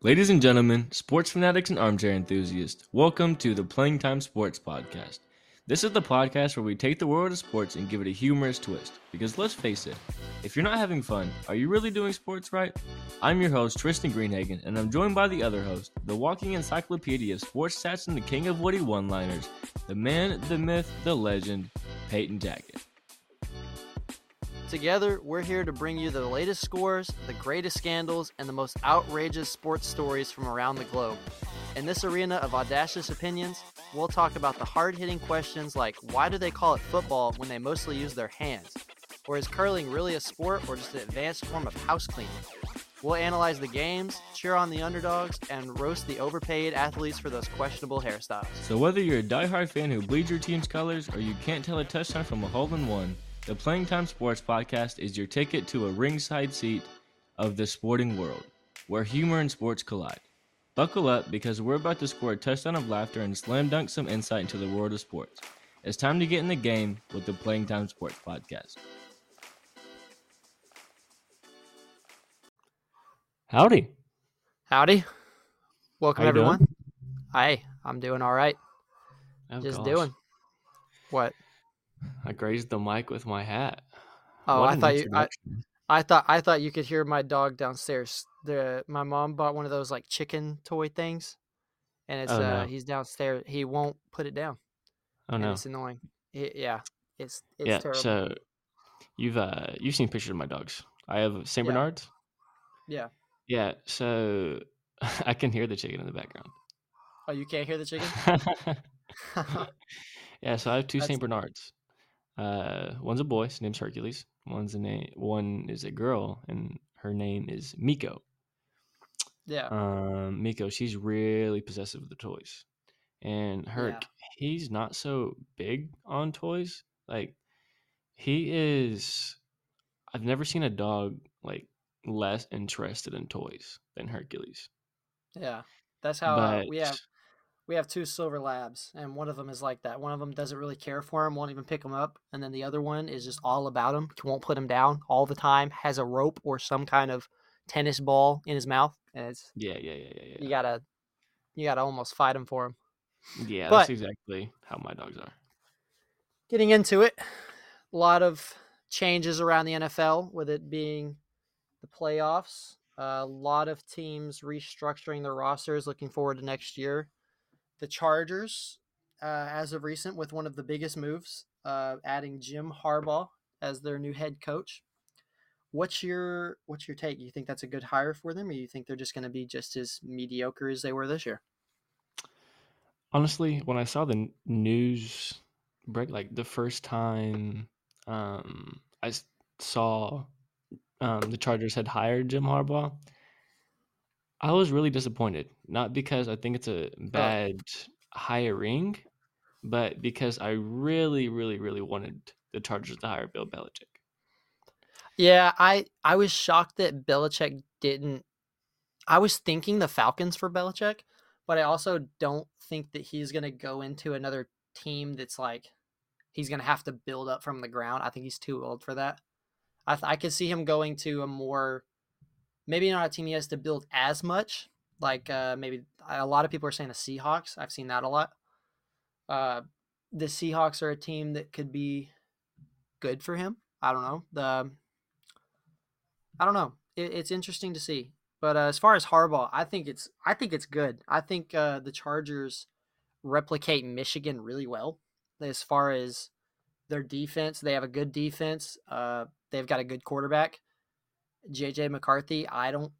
Ladies and gentlemen, sports fanatics and armchair enthusiasts, welcome to the Playing Time Sports Podcast. This is the podcast where we take the world of sports and give it a humorous twist. Because let's face it, if you're not having fun, are you really doing sports right? I'm your host, Tristan Greenhagen, and I'm joined by the other host, the walking encyclopedia of sports stats and the king of witty one liners, the man, the myth, the legend, Peyton Jacket. Together, we're here to bring you the latest scores, the greatest scandals, and the most outrageous sports stories from around the globe. In this arena of audacious opinions, we'll talk about the hard hitting questions like why do they call it football when they mostly use their hands? Or is curling really a sport or just an advanced form of house cleaning? We'll analyze the games, cheer on the underdogs, and roast the overpaid athletes for those questionable hairstyles. So, whether you're a diehard fan who bleeds your team's colors or you can't tell a touchdown from a hole in one, the Playing Time Sports Podcast is your ticket to a ringside seat of the sporting world, where humor and sports collide. Buckle up because we're about to score a touchdown of laughter and slam dunk some insight into the world of sports. It's time to get in the game with the Playing Time Sports Podcast. Howdy. Howdy. Welcome, How you doing? everyone. Hi, I'm doing all right. Oh, Just gosh. doing. What? I grazed the mic with my hat. Oh, What I thought you. I. I thought I thought you could hear my dog downstairs. The my mom bought one of those like chicken toy things, and it's Oh, uh no. he's downstairs. He won't put it down. Oh and no. it's annoying. It- yeah, it's it's yeah. terrible. So you've uh you've seen pictures of my dogs. I have Saint Yeah. Bernards. yeah. Yeah. So I can hear the chicken in the background. Oh, you can't hear the chicken. yeah. So I have two Saint Bernards. Uh, one's a boy. His name's Hercules. One's a name. One is a girl, and her name is Miko. yeah. Um, Miko, she's really possessive of the toys, and Herc, he's not so big on toys. Like he is. I've never seen a dog like less interested in toys than Hercules. Yeah. That's how uh, we have we have two silver labs, and one of them is like that. One of them doesn't really care for him, won't even pick him up, and then the other one is just all about him. Won't put him down all the time. Has a rope or some kind of tennis ball in his mouth, and it's yeah, yeah, yeah, yeah, you gotta you gotta almost fight him for him. Yeah, but- that's exactly how my dogs are. Getting into it, a lot of changes around the NFL, with it being the playoffs. a lot of teams restructuring their rosters, looking forward to next year. The Chargers, uh, as of recent, with one of the biggest moves, uh, adding Jim Harbaugh as their new head coach. What's your what's your take? You think that's a good hire for them, or you think they're just going to be just as mediocre as they were this year? Honestly, when I saw the news break, like the first time um, I saw um, the Chargers had hired Jim Harbaugh, I was really disappointed. Not because I think it's a oh. bad hiring, but because I really, really, really wanted the Chargers to hire Bill Belichick. Yeah, I I was shocked that Belichick didn't. I was thinking the Falcons for Belichick, but I also don't think that he's going to go into another team that's like he's going to have to build up from the ground. I think he's too old for that. I th- I could see him going to a more maybe not a team he has to build as much. Like uh, maybe a lot of people are saying the Seahawks. I've seen that a lot. Uh, the Seahawks are a team that could be good for him. I don't know the. I don't know. It, it's interesting to see. But uh, as far as Harbaugh, I think it's I think it's good. I think uh, the Chargers replicate Michigan really well as far as their defense. They have a good defense. Uh, they've got a good quarterback. JJ McCarthy. I don't.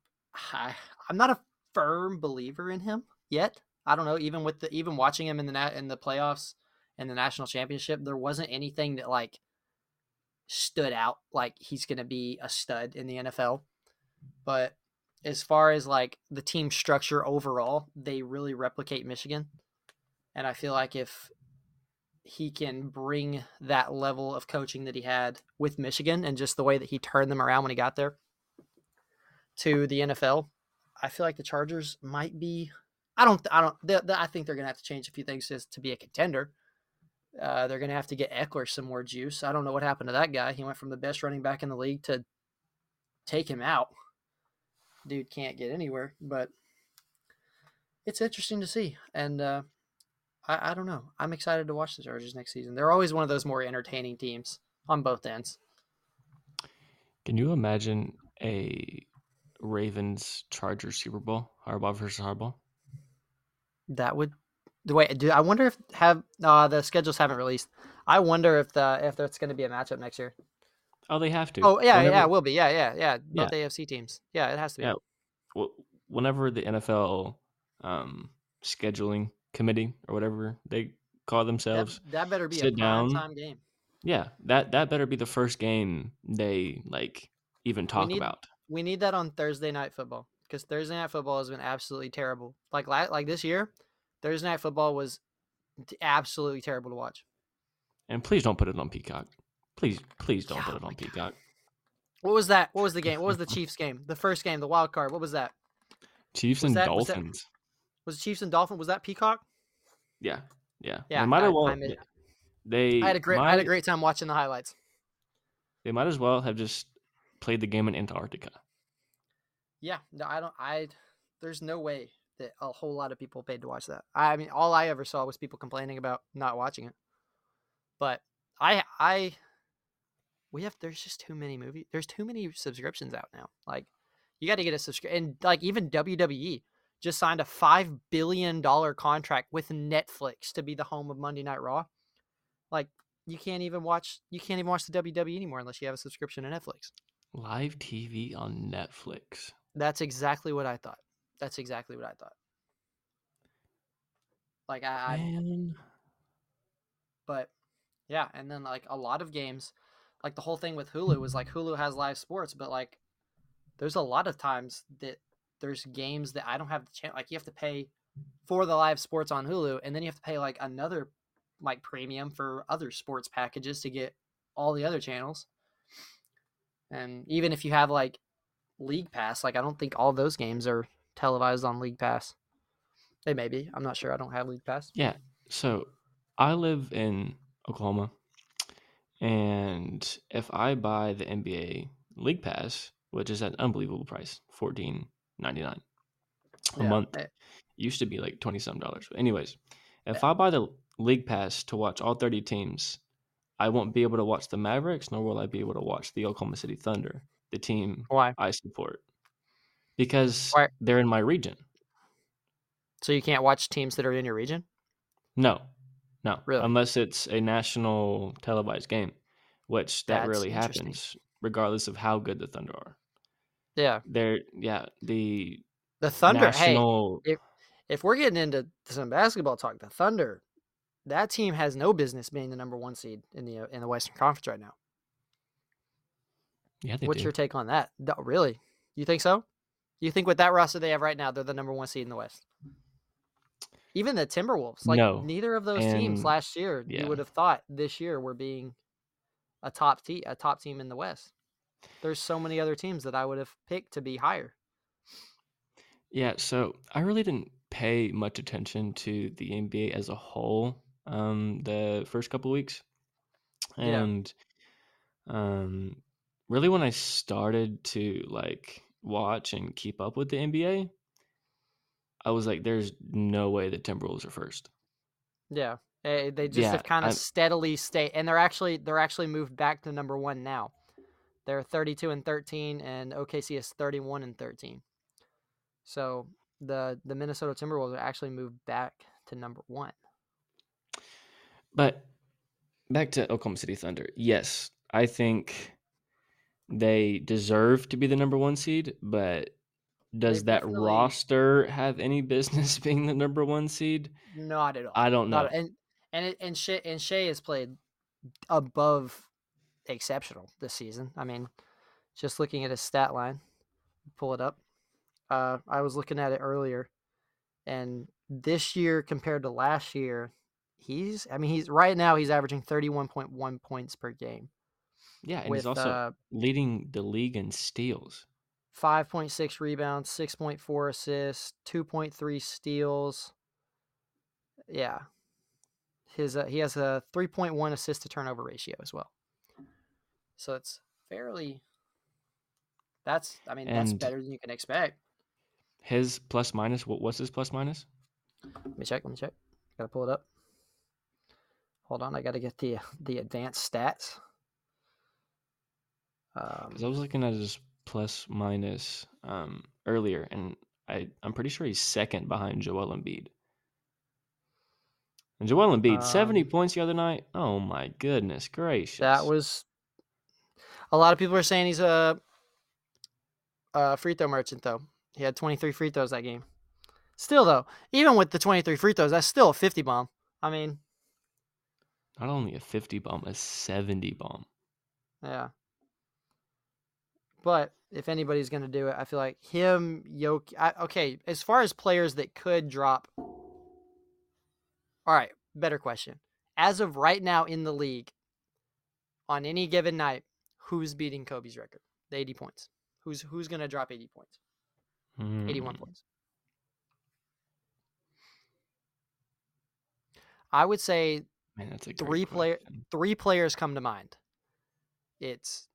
I, I'm not a firm believer in him yet. I don't know. Even with the even watching him in the na- in the playoffs and the national championship, there wasn't anything that like stood out like he's going to be a stud in the NFL. But as far as like the team structure overall, they really replicate Michigan. And I feel like if he can bring that level of coaching that he had with Michigan and just the way that he turned them around when he got there to the NFL, I feel like the Chargers might be. I don't. I don't. They, they- I think they're gonna have to change a few things just to be a contender. Uh, they're gonna have to get Ekeler some more juice. I don't know what happened to that guy. He went from the best running back in the league to take him out. Dude can't get anywhere. But it's interesting to see, and uh, I, I don't know. I'm excited to watch the Chargers next season. They're always one of those more entertaining teams on both ends. Can you imagine a Ravens Chargers Super Bowl? Harbaugh versus Harbaugh. That would. Wait, do I wonder if have uh, the schedules haven't released? I wonder if the if that's going to be a matchup next year. Oh, they have to. Oh yeah, Whenever- yeah, it will be. Yeah, yeah, yeah. Both Yeah. AFC teams. Yeah, it has to be. Yeah. wh- Whenever the NFL um, scheduling committee or whatever they call themselves, that better be sit prime down. time game. yeah, that that better be the first game they like even talk need- about. We need that on Thursday night football because Thursday night football has been absolutely terrible. Like la- like this year, Thursday night football was absolutely terrible to watch. And please don't put it on Peacock. Please, please don't Yeah, put oh it my on God. Peacock. What was that? What was the game? What was the Chiefs game? The first game, the wild card. What was that? Chiefs Was and that- was that- Dolphins. Was it Chiefs and Dolphins? Was that Peacock? Yeah, yeah. Yeah, They might I- have well. They I had a great I had a great time watching the highlights. They might as well have just played the game in Antarctica. Yeah, no, I don't. I there's no way that a whole lot of people paid to watch that. I mean, all I ever saw was people complaining about not watching it. But I I we have there's just too many movies. There's too many subscriptions out now. Like you got to get a subscription, and like even WWE just signed a five billion dollar contract with Netflix to be the home of Monday Night Raw. Like you can't even watch you can't even watch the WWE anymore unless you have a subscription to Netflix. Live TV on Netflix. That's exactly what I thought. That's exactly what I thought. Like I, I Man. but yeah, and then like a lot of games, like the whole thing with Hulu was like Hulu has live sports, but like there's a lot of times that there's games that I don't have the chance. Like you have to pay for the live sports on Hulu, and then you have to pay like another like premium for other sports packages to get all the other channels. And even if you have like League Pass, like I don't think all those games are televised on League Pass. They may be. I'm not sure. I don't have League Pass. Yeah. So I live in Oklahoma, and if I buy the NBA League Pass, which is at an unbelievable price, fourteen ninety nine a Yeah, month, eh, used to be like twenty some dollars. But anyways, if I buy the League Pass to watch all thirty teams, I won't be able to watch the Mavericks, nor will I be able to watch the Oklahoma City Thunder, the team Why? I support, because Why- they're in my region. So you can't watch teams that are in your region? No, no, Really? unless it's a national televised game, which that That's rarely happens, regardless of how good the Thunder are. Yeah. They're yeah, the The Thunder, national hey, if we're getting into some basketball talk, the Thunder, that team has no business being the number one seed in the uh, in the Western Conference right now. yeah, they What's do. your take on that? No, really? You think so? You think with that roster they have right now, they're the number one seed in the West? Even the Timberwolves, like No. neither of those teams last year, yeah. you would have thought this year were being a top te- a top team in the West. There's so many other teams that I would have picked to be higher. Yeah, so I really didn't pay much attention to the NBA as a whole um the first couple weeks. Yeah. And um really when I started to like watch and keep up with the NBA, I was like there's no way the Timberwolves are first. Yeah, eh, they just Yeah, have kind of I'm- steadily stay, and they're actually they're actually moved back to number one now. They're 32 and 13, and OKC is 31 and 13. So the the Minnesota Timberwolves are actually moved back to number one. But back to Oklahoma City Thunder. Yes, I think they deserve to be the number one seed, but does that definitely- roster have any business being the number one seed? Not at all. I don't know. Not, and and it, and Shea and Shea has played above exceptional this season. I mean, just looking at his stat line, pull it up. Uh, I was looking at it earlier, and this year compared to last year, he's. I mean, he's right now he's averaging thirty one point one points per game Yeah, and with he's also uh, leading the league in steals. five point six rebounds, six point four assists, two point three steals. Yeah, his uh, he has a three point one assist to turnover ratio as well. So it's fairly. That's I mean that's better than you can expect. His plus minus, what what's his plus minus? Let me check. Let me check. Gotta pull it up. Hold on, I gotta get the the advanced stats. Um, Because I was looking at his plus minus um, earlier, and I I'm pretty sure he's second behind Joel Embiid. And Joel Embiid, seventy Um, points the other night. Oh my goodness gracious! that was a lot of people are saying he's a, a free throw merchant though. He had 23 free throws that game. Still though, even with the 23 free throws, that's still a 50 bomb. I mean, not only a fifty bomb, a seventy bomb. yeah. But if anybody's gonna do it, I feel like him, Yoke. Okay, as far as players that could drop. All right, better question. As of right now in the league, on any given night, who's beating Kobe's record? The 80 points. Who's who's gonna drop 80 points? 81 Hmm. points. I would say Man, that's a Three player- three players come to mind. It's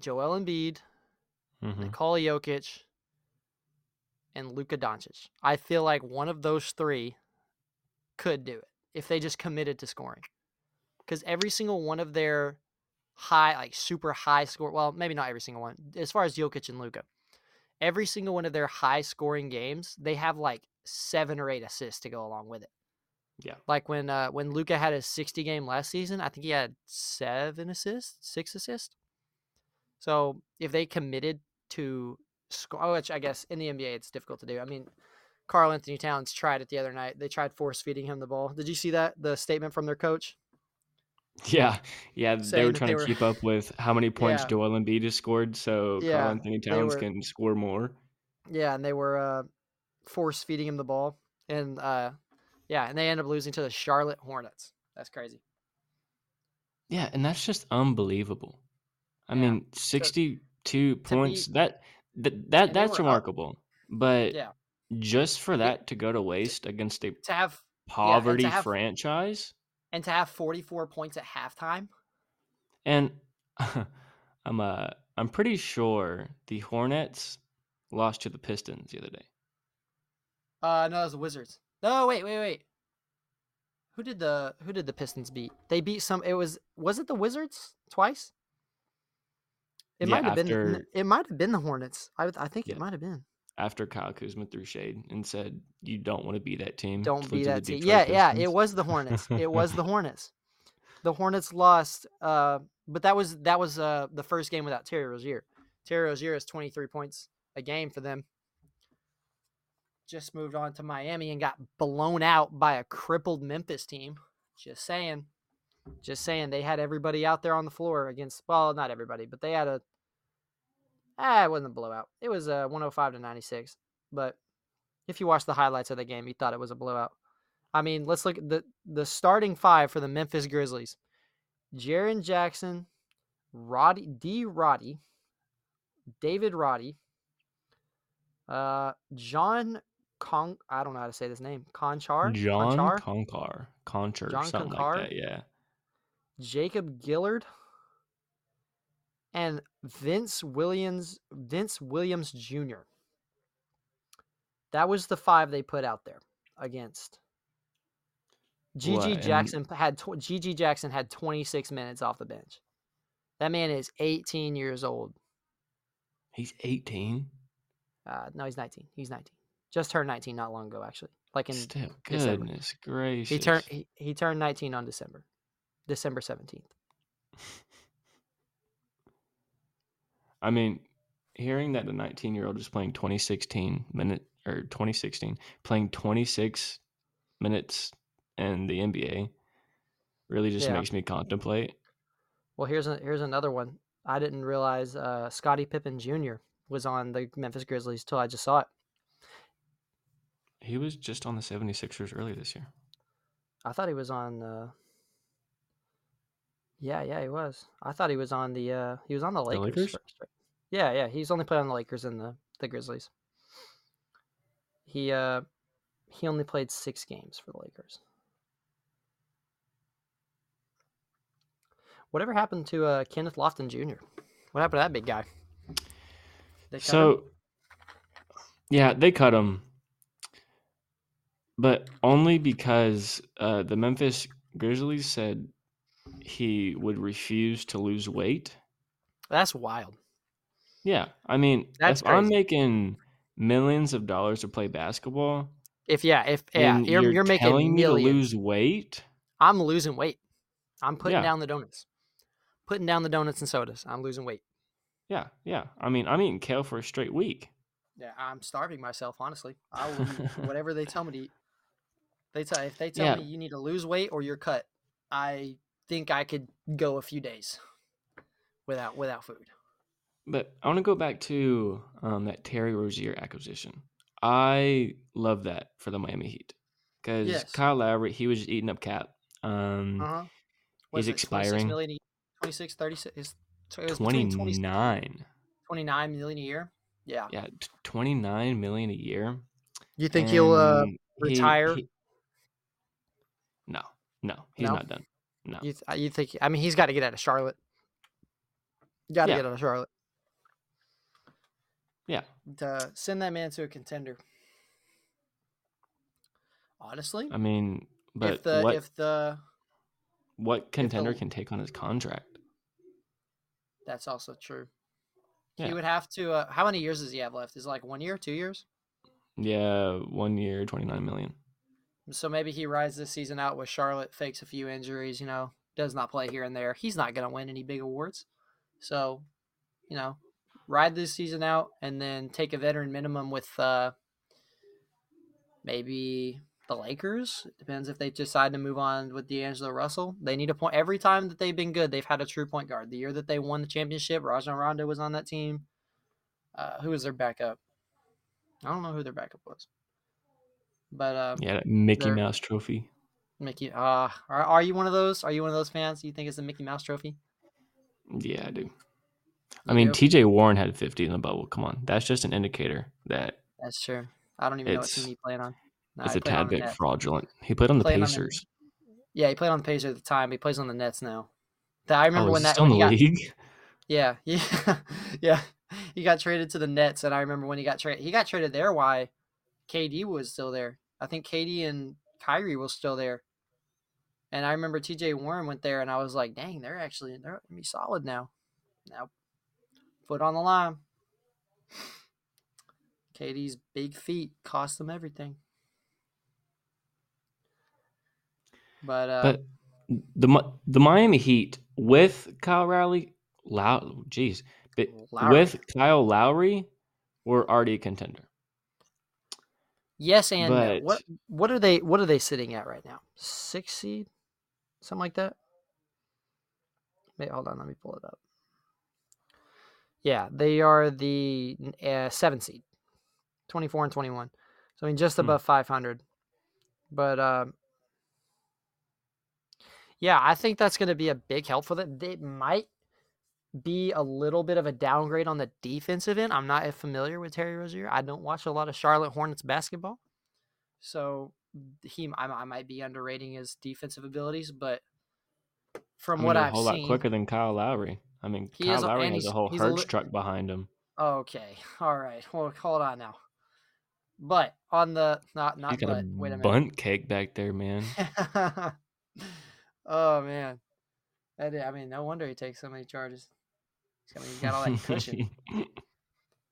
Joel Embiid, Mhm. Nikola Jokic, and Luka Doncic. I feel like one of those three could do it if they just committed to scoring. Because every single one of their high, like super high score, well, maybe not every single one, as far as Jokic and Luka, every single one of their high scoring games, they have like seven or eight assists to go along with it. Yeah. Like when uh, when Luka had his 60 game last season, I think he had seven assists, six assists. So if they committed to score, which I guess in the NBA it's difficult to do. I mean, Karl-Anthony Towns tried it the other night. They tried force feeding him the ball. Did you see that? The statement from their coach? Yeah, yeah. They were trying they to were- keep up with how many points Yeah. Joel Embiid has scored, so Yeah, Karl-Anthony Towns were- can score more. Yeah, and they were uh, force feeding him the ball, and uh, yeah, and they end up losing to the Charlotte Hornets. That's crazy. Yeah, and that's just unbelievable. I Yeah, mean, sixty-two points. That that, that and that's were up. remarkable. But Yeah, just for that to go to waste against a to have poverty have- franchise, and to have 44 points at halftime. and I'm uh I'm pretty sure the Hornets lost to the Pistons the other day. Uh, no, it was the Wizards. No, wait, wait, wait. Who did the Who did the Pistons beat? They beat some. It was was it the Wizards twice? It Yeah, might have been. It might have been the Hornets. I I think Yeah. it might have been. After Kyle Kuzma threw shade and said, "You don't want to be that team. Don't be that team. Yeah, yeah. It was the Hornets. It was the Hornets. The Hornets lost. Uh, but that was that was uh the first game without Terry Rozier. Terry Rozier is 23 points a game for them. Just moved on to Miami and got blown out by a crippled Memphis team. Just saying. Just saying. They had everybody out there on the floor against, well, not everybody, but they had a, ah, it wasn't a blowout. It was a 105 to 96. But if you watch the highlights of the game, you thought it was a blowout. I mean, let's look at the, the starting five for the Memphis Grizzlies Jaren Jackson, Roddy, D. Roddy, David Roddy, uh, John Con, I don't know how to say this name, Conchar, John Conchar? Conchar. John something Concar? like that. Yeah. Jacob Gilyard, and Vince Williams Vince Williams Jr. That was the five they put out there against. GG Jackson had GG Jackson had 26 minutes off the bench. That man is 18 years old. He's 18. Uh, no, he's 19. He's 19. Just turned 19 not long ago, actually. Like in Still, December. goodness gracious. he turned he, he turned 19 on December, December 17th. I mean, hearing that the 19 year old is playing 2016 minute or 2016 playing 26 minutes in the NBA really just Yeah. makes me contemplate. Well, here's a, here's another one. I didn't realize uh, Scottie Pippen Jr. was on the Memphis Grizzlies till I just saw it. He was just on the 76ers earlier this year. I thought he was on. Uh... Yeah, yeah, he was. I thought he was on the. Uh... He was on the Lakers. Lakers? first, right? Yeah, yeah. He's only played on the Lakers and the the Grizzlies. He uh, he only played six games for the Lakers. Whatever happened to uh, Kenneth Lofton Jr.? What happened to that big guy? They cut him? So, yeah, they cut him. But only because uh, the Memphis Grizzlies said he would refuse to lose weight. That's wild. Yeah, I mean, That's if I'm making millions of dollars to play basketball, If yeah, if yeah, and you're, you're, making telling me to lose weight. I'm losing weight. I'm putting Yeah. down the donuts. Putting down the donuts and sodas. I'm losing weight. Yeah, yeah. I mean, I'm eating kale for a straight week. Yeah, I'm starving myself. Honestly, I will eat whatever they tell me to eat. They tell if they tell Yeah. me you need to lose weight or you're cut. I think I could go a few days without without food. But I want to go back to um, that Terry Rozier acquisition. I love that for the Miami Heat because Yes. Kyle Lowry, he was just eating up cap. Um, Uh huh. He's expiring. 26, 36, is- so it was Twenty between 26 nine. 29 million a year. Yeah. Yeah, twenty nine million a year. You think he'll uh, And retire? he- no, he's No? not done. No, You, th- you think? I mean, he's got to get out of Charlotte. Got to Yeah. get out of Charlotte. yeah. To send that man to a contender. Honestly, I mean, but if the what if the what contender the- can take on his contract? that's also true. Yeah. He would have to. Uh, how many years does he have left? Is it like one year, two years? Yeah, one year, twenty nine million. So maybe he rides this season out with Charlotte, fakes a few injuries, you know, does not play here and there. He's not going to win any big awards. So, you know, ride this season out and then take a veteran minimum with uh maybe the Lakers. It depends if they decide to move on with D'Angelo Russell. They need a point every time that they've been good, they've had a true point guard. The year that they won the championship, Rajon Rondo was on that team. Uh, who was their backup? I don't know who their backup was. But uh, Yeah, Mickey Mouse trophy. Mickey, uh, are, are you one of those? Are you one of those fans? You think it's the Mickey Mouse trophy? Yeah, I do. I mean, do? T.J. Warren had 50 in the bubble. Come on, that's just an indicator that That's true. I don't even know what team he played on. No, it's a tad bit fraudulent. He played on the Played on the- Pacers. Yeah, he played on the Pacers at the time. But he plays on the Nets now. That- I remember oh, when that still when in the got league? yeah yeah yeah he got traded to the Nets, and I remember when he got traded. He got traded there. Why? KD was still there. I think KD and Kyrie was still there. And I remember T.J. Warren went there, and I was like, "Dang, they're actually they're gonna be solid now." Now, foot on the line. KD's big feet cost them everything. But uh, But the the Miami Heat with Kyle Lowry, Low, jeez, but Lowry. with Kyle Lowry, were already a contender. Yes and no. What what are they what are they sitting at right now? Six seed, something like that. Wait, hold on, let me pull it up. Yeah, they are the uh, seven seed, twenty four and twenty one. So I mean, just Hmm. above five hundred. But um, yeah, I think that's going to be a big help for them. They might be a little bit of a downgrade on the defensive end. I'm not familiar with Terry Rozier. I don't watch a lot of Charlotte Hornets basketball, so he I, I might be underrating his defensive abilities. But from I mean, what they're a I've whole seen, lot quicker than Kyle Lowry. I mean, He Kyle is Lowry has a whole a Hertz li- truck behind him. okay, all right, well, hold on now. But on the not not but a wait a minute. bunt cake back there, man. oh man, I mean, no wonder he takes so many charges. I mean, he's got all that cushion.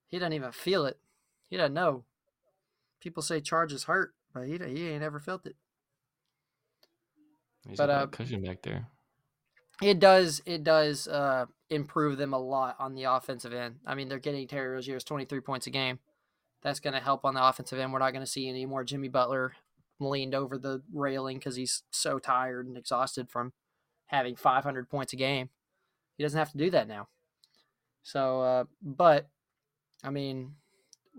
he doesn't even feel it. He doesn't know. People say charges hurt, but he he ain't ever felt it. He's But, got uh, that cushion back there. It does it does uh, improve them a lot on the offensive end. I mean, they're getting Terry Rozier's twenty three points a game. That's going to help on the offensive end. We're not going to see any more Jimmy Butler leaned over the railing because he's so tired and exhausted from having 500 points a game. He doesn't have to do that now. So, uh, but I mean,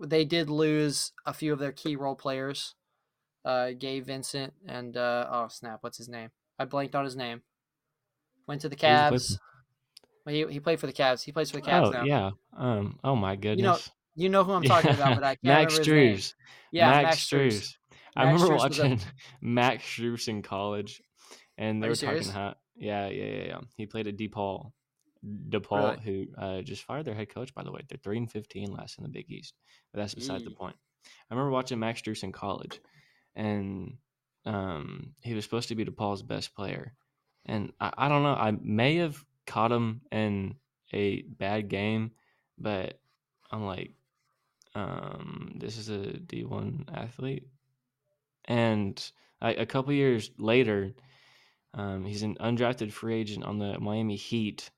they did lose a few of their key role players, uh, Gabe Vincent and uh, oh snap, what's his name? I blanked on his name. Went to the Cavs. Well, he, he played for the Cavs. He plays for the Cavs Oh now. yeah. Um. Oh my goodness. You know who I'm talking about, but I can't Max remember his name. Strus. Yeah, Max, Max. I Max remember was a- watching Max Strus in college, and they Are were talking how yeah, yeah, yeah, yeah. He played at DePaul. DePaul, who uh, just fired their head coach, by the way. They're three and fifteen last in the Big East. But that's beside the point. I remember watching Max Strus in college, and um, he was supposed to be DePaul's best player. And I, I don't know. I may have caught him in a bad game, but I'm like, um, this is a D1 athlete. And I, a couple years later, um, he's an undrafted free agent on the Miami Heat,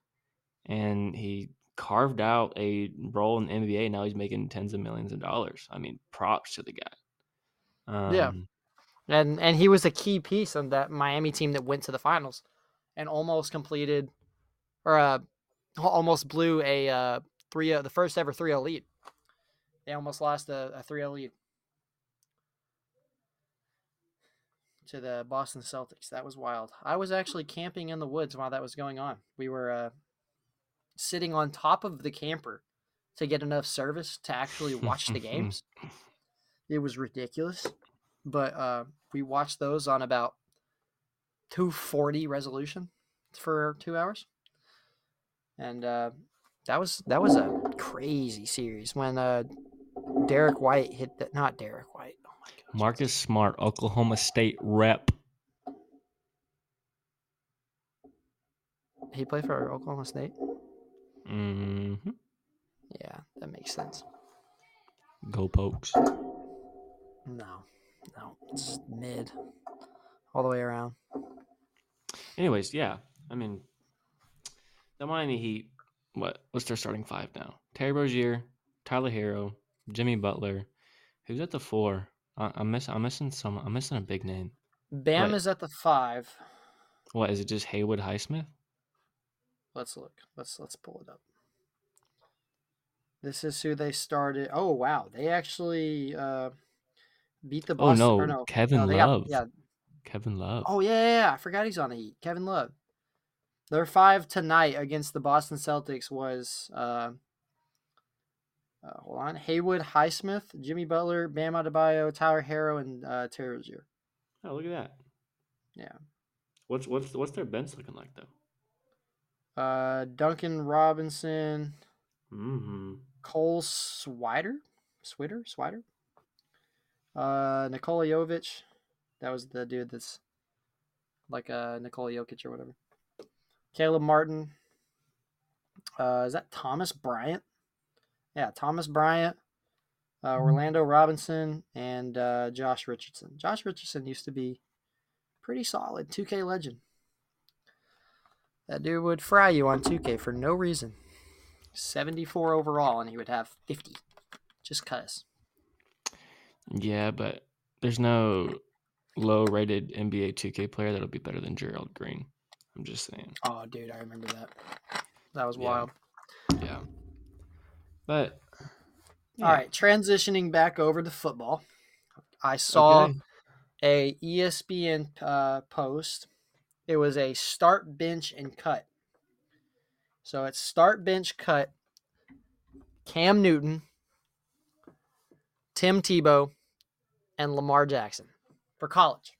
and he carved out a role in the NBA. Now he's making tens of millions of dollars. I mean, props to the guy. Um, Yeah. and and he was a key piece of that Miami team that went to the finals and almost completed or uh almost blew a uh 3 the first ever 3-0 lead. They almost lost a, a 3-0 lead to the Boston Celtics. That was wild. I was actually camping in the woods while that was going on. We were uh sitting on top of the camper to get enough service to actually watch the games. It was ridiculous but uh, we watched those on about 240 resolution for two hours and uh, that was that was a crazy series when uh, Derrick White hit that not Derrick White oh my Marcus Smart, Oklahoma State rep. he played for oklahoma state hmm yeah that makes sense Go Pokes. no no it's mid all the way around Anyways, yeah. I mean, the Miami Heat. What? What's their starting five now? Terry Rozier, Tyler Herro, Jimmy Butler. Who's at the four? I, I'm miss. I'm missing some. I'm missing a big name. bam Right. is at the five What is it? Just Haywood Highsmith? Let's look. Let's let's pull it up. This is who they started. Oh wow, they actually uh, beat the Oh Boston. no, no Kevin no, they got- Love. yeah. Kevin Love. Oh yeah, yeah, yeah, I forgot he's on the Heat. Kevin Love. Their five tonight against the Boston Celtics was uh, uh, hold on Haywood Highsmith, Jimmy Butler, Bam Adebayo, Tyler Herro, and uh, Terry Rozier. Oh, look at that. Yeah. What's what's what's their bench looking like though? Uh, Duncan Robinson, Mm-hmm. Cole Swider, Swider, Swider. Uh, Nikola Jovic, that was the dude that's like uh Nikola Jokic or whatever. Caleb Martin. Uh, is that Thomas Bryant? Yeah, Thomas Bryant, uh, Orlando Robinson, and uh, Josh Richardson. Josh Richardson used to be pretty solid 2K legend. That dude would fry you on 2K for no reason. 74 overall, and he would have 50. Just cuz. Yeah, but there's no low-rated NBA 2K player that'll be better than Gerald Green. I'm just saying. Oh, dude, I remember that. That was Yeah. wild. Yeah. But All right, transitioning back over to football. I saw Okay. a ESPN uh, post. It was a start, bench, and cut. So it's start, bench, cut. Cam Newton, Tim Tebow, and Lamar Jackson for college.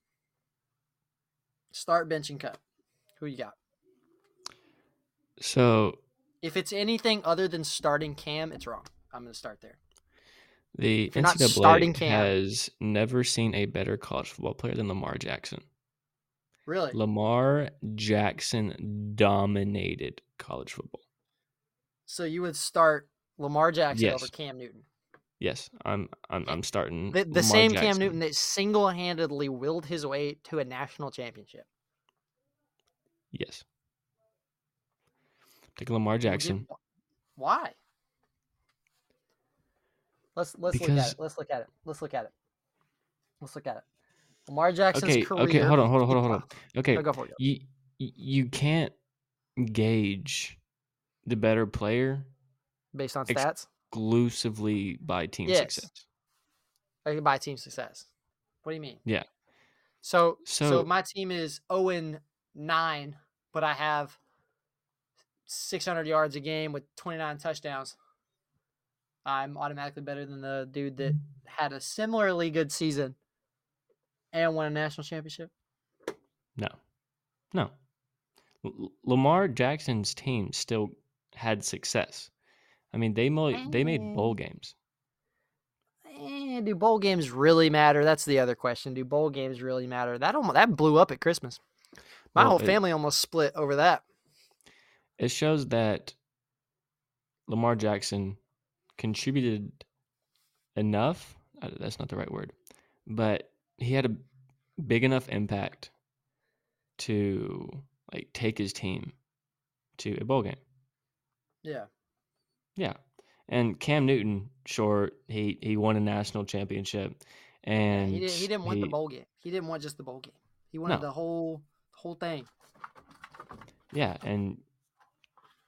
Start, bench, and cut. Who you got? So If it's anything other than starting Cam, it's wrong. I'm going to start there. the you're not starting Cam- has never seen a better college football player than Lamar Jackson. Really? Lamar Jackson dominated college football. So you would start Lamar Jackson Yes. over Cam Newton. Yes, I'm I'm I'm starting The, the same Cam Newton that single handedly willed his way to a national championship. Yes. Take Lamar Jackson. Why? Let's let's look at it. Let's look at it. Let's look at it. Let's look at it. Lamar Jackson's Okay, career. okay, hold on, hold on, hold on, hold on. Okay, go for it. you you can't gauge the better player Based on stats, exclusively by team Yes. success. like by team success. What do you mean? Yeah. So so, So- my team is 0 and 9, but I have 600 yards a game with 29 touchdowns. I'm automatically better than the dude that had a similarly good season and won a national championship. No, no. L- Lamar Jackson's team still had success. I mean, they mo- they made bowl games. eh, do bowl games really matter? That's the other question. Do bowl games really matter? That almost that blew up at Christmas. My Well, whole it- family almost split over that. It shows that Lamar Jackson contributed enough. uh, That's not the right word, but he had a big enough impact to like take his team to a bowl game. Yeah. Yeah. And Cam Newton, sure, he he won a national championship, and he didn't. He didn't want the bowl game. He didn't want just the bowl game. He wanted No. the whole whole thing. Yeah, and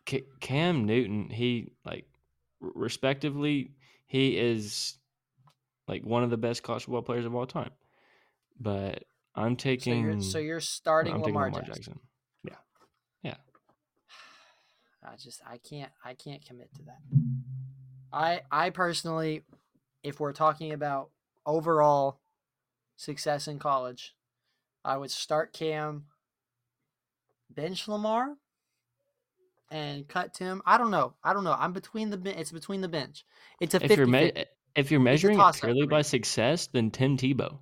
Ca Cam Newton, he like respectively, he is like one of the best college football players of all time. But I'm So taking you're so you're starting I'm Lamar, Lamar Jackson. Jackson. Yeah, yeah. I just I can't I can't commit to that. I I personally, if we're talking about overall success in college, I would start Cam, bench Lamar, and cut Tim. I don't know. I don't know. I'm between the it's between the bench. It's a If 50 you're me- if you're measuring it purely by success, then Tim Tebow.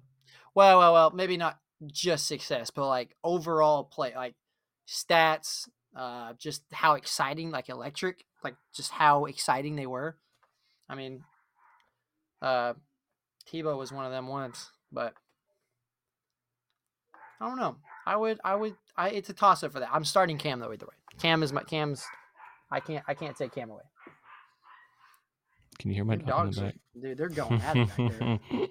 Well, well, well, maybe not just success, but like overall play, like stats, uh, just how exciting, like electric, like just how exciting they were. I mean, uh, Tebow was one of them once, but I don't know. I would, I would, I. It's a toss up for that. I'm starting Cam though either way. Cam is my Cam's. I can't, I can't take Cam away. Can you hear my dog in dogs, the are, back? dude, they're going at it.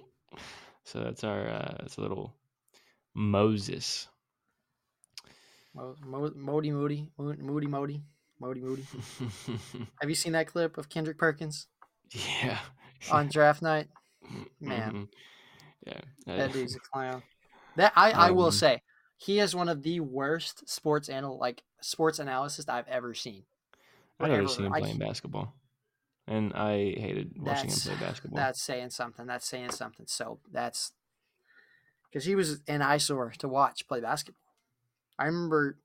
so that's our uh, that's a little Moses. Mo- Mo- Modi Moody, Mo- Moody Modi, Modi Moody. Have you seen that clip of Kendrick Perkins yeah. on draft night? Man. Mhm. Yeah. That dude's a clown. That I, I will Um, say, he is one of the worst sports anal like sports analysts I've ever seen. I'd rather Whatever, see him playing can't- basketball, and I hated watching him play basketball. that's saying something. That's saying something. So that's because he was an eyesore to watch play basketball. I remember,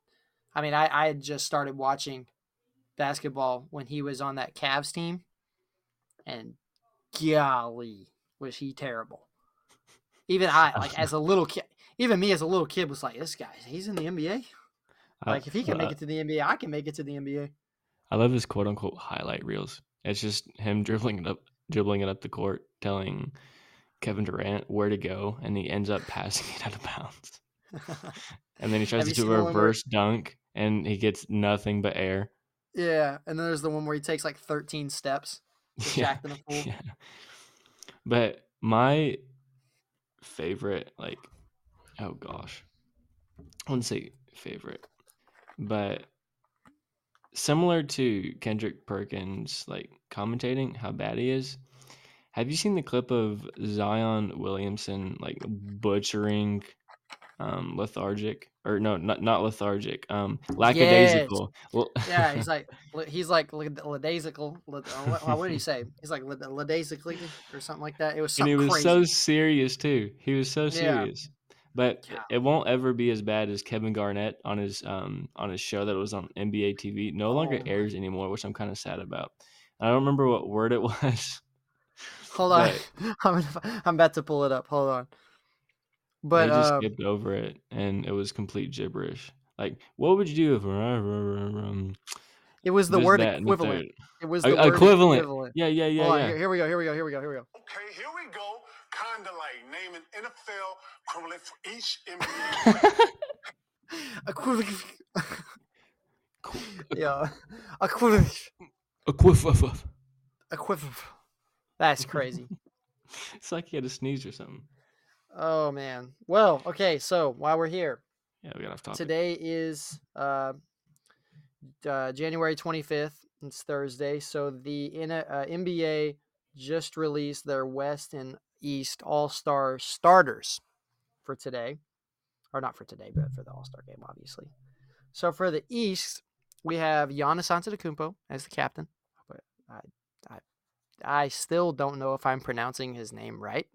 I mean, I, I had just started watching basketball when he was on that Cavs team, and golly, was he terrible. Even I, like as a little kid, even me as a little kid was like, this guy, he's in the NBA. Like if he can make it to the NBA, I can make it to the NBA. I love his quote unquote highlight reels. It's just him dribbling it up, dribbling it up the court, telling Kevin Durant where to go, and he ends up passing it out of bounds. And then he tries to do a one where- reverse dunk, and he gets nothing but air. yeah, and then there's the one where he takes like 13 steps. to Yeah, in the pool. yeah. But my favorite, like, oh gosh, I wouldn't say favorite, but similar to Kendrick Perkins, like commentating how bad he is. Have you seen the clip of Zion Williamson like butchering um lethargic or no not not lethargic um lackadaisical well Yeah, he's like he's like lackadaisical. What, what did he say? He's like lackadaisically or something like that. It was and he was crazy. so serious too. He was so serious. But Yeah. it won't ever be as bad as Kevin Garnett on his um on his show that was on NBA TV. No longer Oh my- airs anymore, which I'm kind of sad about. I don't remember what word it was. Hold on, I'm I'm about to pull it up. Hold on. But they just uh, skipped over it, and it was complete gibberish. Like, what would you do if um, it was the word that, and the equivalent. It was the word equivalent. equivalent. Yeah, yeah, yeah, Hold on, yeah. here, here we go. Here we go. Here we go. Here we go. Okay, here we go. Kind of like naming NFL equivalent for each NBA. Equivalent. Yeah, equivalent. equivalent. Equivalent. That's crazy. It's like he had to sneeze or something. oh man. Well, okay. So while we're here, Yeah, we got off topic. Today is uh, uh, January 25th. It's Thursday. So the N- uh, NBA just released their West and East All Star starters for today. Or not for today, but for the All Star game, obviously. So for the East, we have Giannis Antetokounmpo as the captain. But I, I, I still don't know if I'm pronouncing his name right.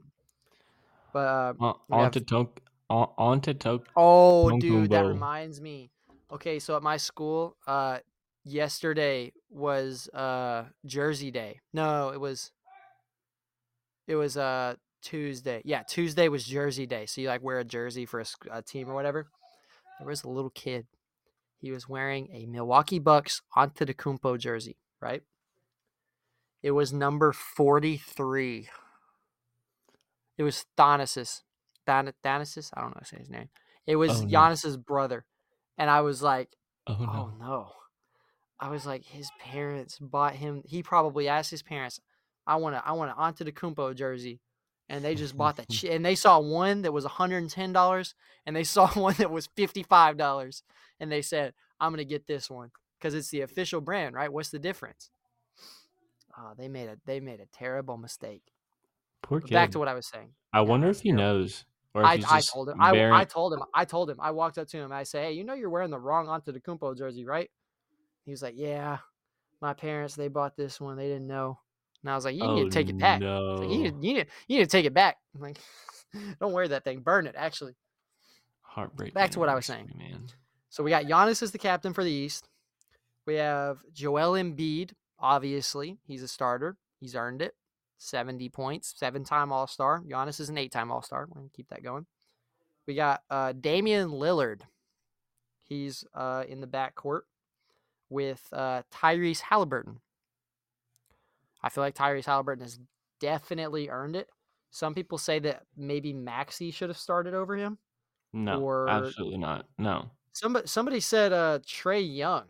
But uh, Uh, Antetokounmpo. Antetokounmpo. Oh, dude, that reminds me. Okay, so at my school, uh, yesterday was uh Jersey Day. No, it was. It was uh Tuesday. Yeah, Tuesday was Jersey Day. So you like wear a jersey for a, a team or whatever. There was a little kid. He was wearing a Milwaukee Bucks onto the Antetokounmpo jersey, right? It was number 43. It was Thanasis. Than- Thanasis? I don't know how to say his name. It was Oh, no. Giannis's brother. And I was like, Oh no. Oh no. I was like, his parents bought him. He probably asked his parents, "I want to, I want an Antetokounmpo jersey," and they just bought that. And they saw one that was one hundred and ten dollars, and they saw one that was fifty five dollars, and they said, "I'm gonna get this one because it's the official brand, right? What's the difference?" Oh, they made a they made a terrible mistake. Poor But kid. back to what I was saying. I wonder if he terrible. knows, or if I, he's I told him. I, I told him. I told him. I walked up to him. I say, "Hey, you know you're wearing the wrong Antetokounmpo jersey, right?" He was like, "Yeah, my parents they bought this one. They didn't know." And I was like, "You need oh, to take it back. No. Like, you, need, you, need, you need to take it back. I'm like, don't wear that thing. Burn it. Actually." Heartbreak. back to what I was saying. man. So we got Giannis as the captain for the East. We have Joel Embiid. Obviously, he's a starter. He's earned it. 70 points, seven-time All-Star. Giannis is an eight-time All-Star. We're gonna keep that going. We got uh, Damian Lillard. He's uh, in the backcourt with uh, Tyrese Halliburton. I feel like Tyrese Halliburton has definitely earned it. Some people say that maybe Maxey should have started over him. No, Or- absolutely not. No. Somebody somebody said uh Trae Young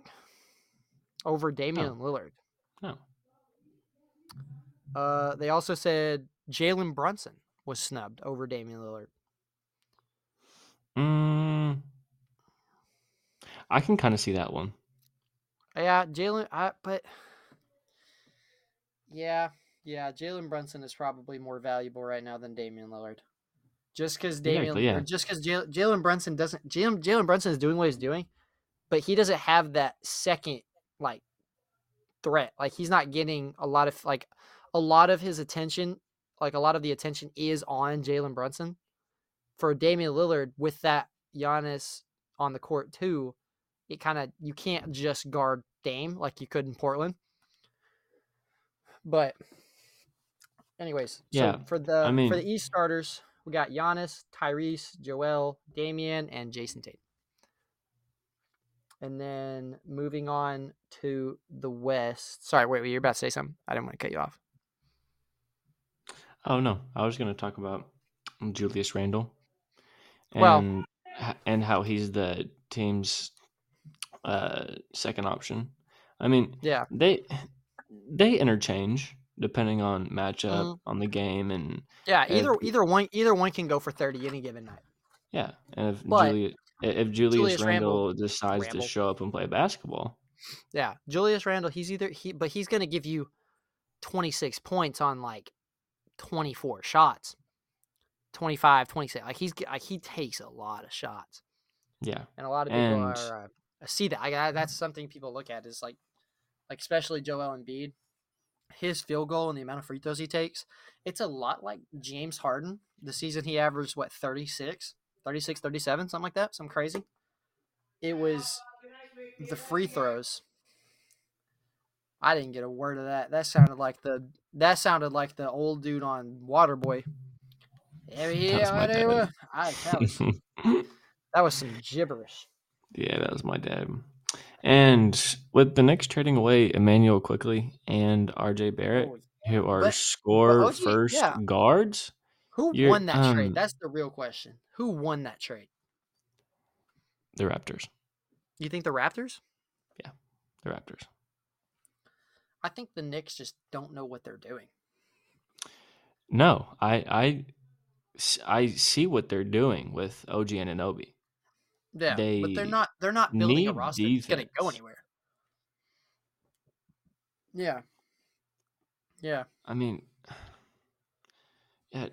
over Damian Lillard. No. Uh they also said Jalen Brunson was snubbed over Damian Lillard. Mm, I can kind of see that one. Yeah, Jalen I but yeah, yeah, Jalen Brunson is probably more valuable right now than Damian Lillard. Just because Damian, Exactly, yeah. just because Jalen Brunson doesn't, Jalen Jalen Brunson is doing what he's doing, but he doesn't have that second like threat. Like he's not getting a lot of like a lot of his attention. Like a lot of the attention is on Jalen Brunson. For Damian Lillard, with that Giannis on the court too, it kind of you can't just guard Dame like you could in Portland. But, anyways, Yeah, so for the I mean- for the East starters, we got Giannis, Tyrese, Joel, Damian, and Jason Tate. And then moving on to the West. Sorry, wait, wait, you're about to say something. I didn't want to cut you off. Oh no, I was going to talk about Julius Randle. Well- and h- and how he's the team's uh, second option. I mean, Yeah, they they interchange depending on matchup Mhm. on the game and yeah. If- Either either one either one can go for thirty any given night. yeah, and if But Julius if Julius, Julius Randle- Randle decides Randle. to show up and play basketball, Yeah, Julius Randle. He's either he, but he's going to give you twenty six points on like twenty four shots, 25, 26. Like he's like he takes a lot of shots. yeah, and a lot of people And- are uh, see that. I, that's something people look at is like, like especially Joel Embiid, his field goal and the amount of free throws he takes. It's a lot like James Harden. The season he averaged what 36, 36, 37, something like that, something crazy. It was the free throws. I didn't get a word of that. That sounded like the that sounded like the old dude on Waterboy. Yeah, was yeah, my dad. I, that was that was some gibberish. Yeah, that was my dad. And with the Knicks trading away Immanuel Quickley and RJ Barrett, who are But- score OG first yeah. guards, Who won that um, trade? That's the real question. Who won that trade? the Raptors. You think the Raptors? Yeah, the Raptors. I think the Knicks just don't know what they're doing. No, I I I see what they're doing with OG Anunoby. Yeah, but they're not. They're not building a roster that's going to go anywhere. Yeah. Yeah. I mean, yeah.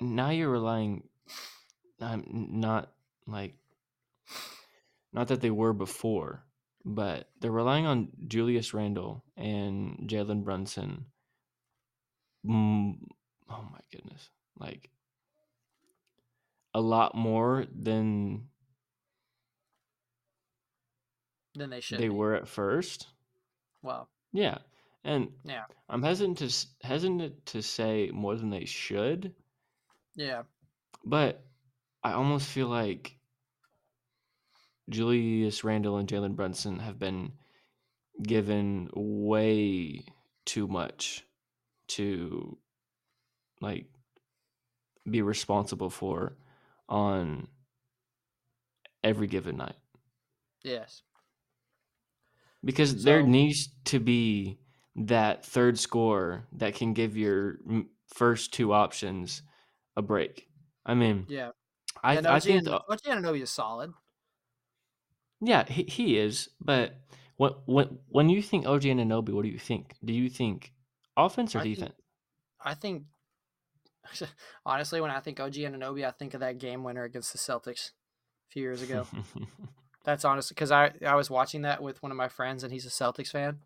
Now you're relying, I'm not like, not that they were before, but they're relying on Julius Randle and Jalen Brunson. Mm, oh my goodness! Like a lot more than Then they should. they be. were at first. Well, Yeah, And Yeah. I'm hesitant to hesitant to say more than they should, Yeah. but I almost feel like Julius Randle and Jalen Brunson have been given way too much to like be responsible for on every given night Yes. Because there needs to be that third score that can give your first two options a break. I mean, Yeah. I, and I OG, think is solid. Yeah, he, he is. But what when when you think OG Anunoby, what do you think? Do you think offense or I think- defense? I think, honestly, when I think OG Anunoby, I think of that game winner against the Celtics a few years ago. That's honest because I I was watching that with one of my friends and he's a Celtics fan,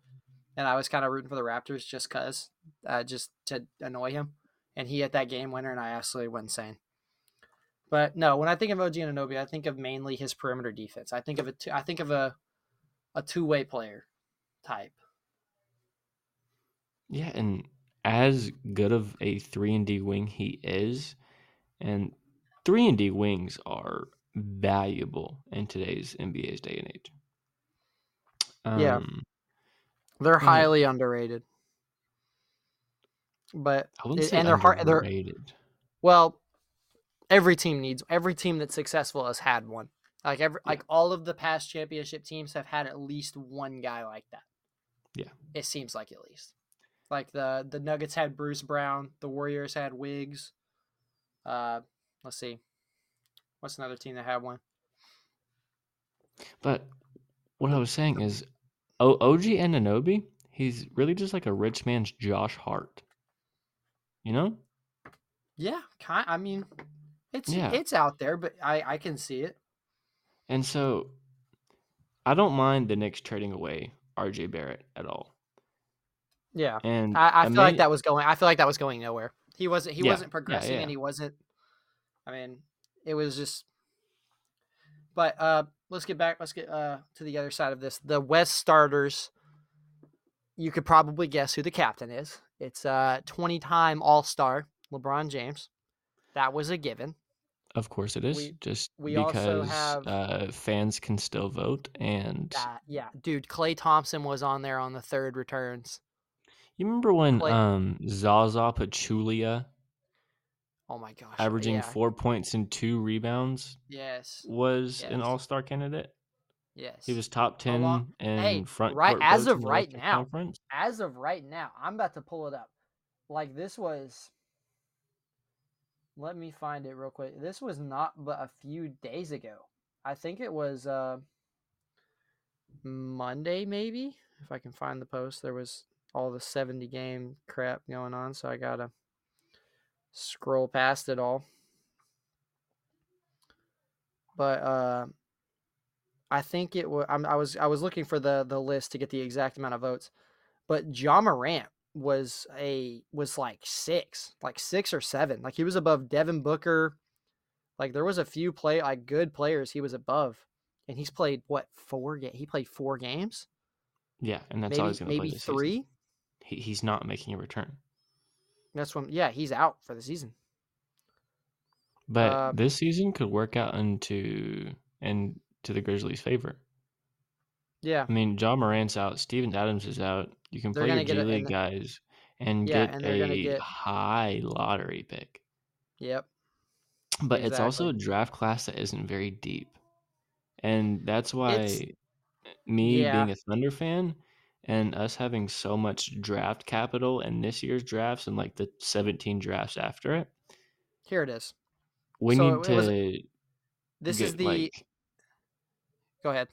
and I was kind of rooting for the Raptors just cause, uh, just to annoy him, and he hit that game winner and I absolutely went insane. But no, when I think of OG Anunoby, I think of mainly his perimeter defense. I think of a two, I think of a a two way player type. yeah, and as good of a three and D wing he is, and three and D wings are valuable in today's NBA's day and age. Yeah. Um, They're Yeah. highly underrated. But I wouldn't it- say and they're hard. They're. Well, every team needs every team that's successful has had one. Like every Yeah. like all of the past championship teams have had at least one guy like that. Yeah. It seems like at least. Like the the Nuggets had Bruce Brown, the Warriors had Wiggs. Uh let's see. What's another team that had one? But what I was saying is, o- OG Anunoby, he's really just like a rich man's Josh Hart. You know? Yeah, kind I mean it's Yeah. it's out there, but I I can see it. And so I don't mind the Knicks trading away RJ Barrett at all. Yeah. And I, I feel like that was going I feel like that was going nowhere. He wasn't he Yeah, wasn't progressing yeah. and he wasn't I mean, it was just but uh let's get back let's get uh to the other side of this. The West starters you could probably guess who the captain is. It's uh 20-time All-Star LeBron James. That was a given. of course it is, we- just we also because have- uh, fans can still vote. And Uh, yeah, dude, Klay Thompson was on there on the third returns. you remember when Clay- um, Zaza Pachulia, Oh my gosh. averaging yeah, four points and two rebounds, Yes. was an All Star candidate? Yes. He was top 10 Along- in hey, front right- court as of right now. Conference. as of right now, I'm about to pull it up. Like this was let me find it real quick. This was not but a few days ago. I think it was uh Monday maybe, if I can find the post. There was all the 70 game crap going on, so I got to scroll past it all. But uh I think it was I was I was looking for the the list to get the exact amount of votes but Ja Morant was a was like six, like six or seven. Like he was above Devin Booker. Like there was a few play like good players he was above, and he's played what four ga- He played four games, Yeah, and that's all he's going to play maybe three. He, he's not making a return. That's when yeah he's out for the season. But Uh, this season could work out into and to the Grizzlies' favor. Yeah, I mean, Ja Morant's out, Steven Adams is out. You can play your G League and- guys and Yeah, get and a get- high lottery pick. yep, But it's also a draft class that isn't very deep. And that's why It's- me Yeah. being a Thunder fan and us having so much draft capital in this year's drafts and like the 17 drafts after it, here it is. we So need it was- to This get, is the like go ahead.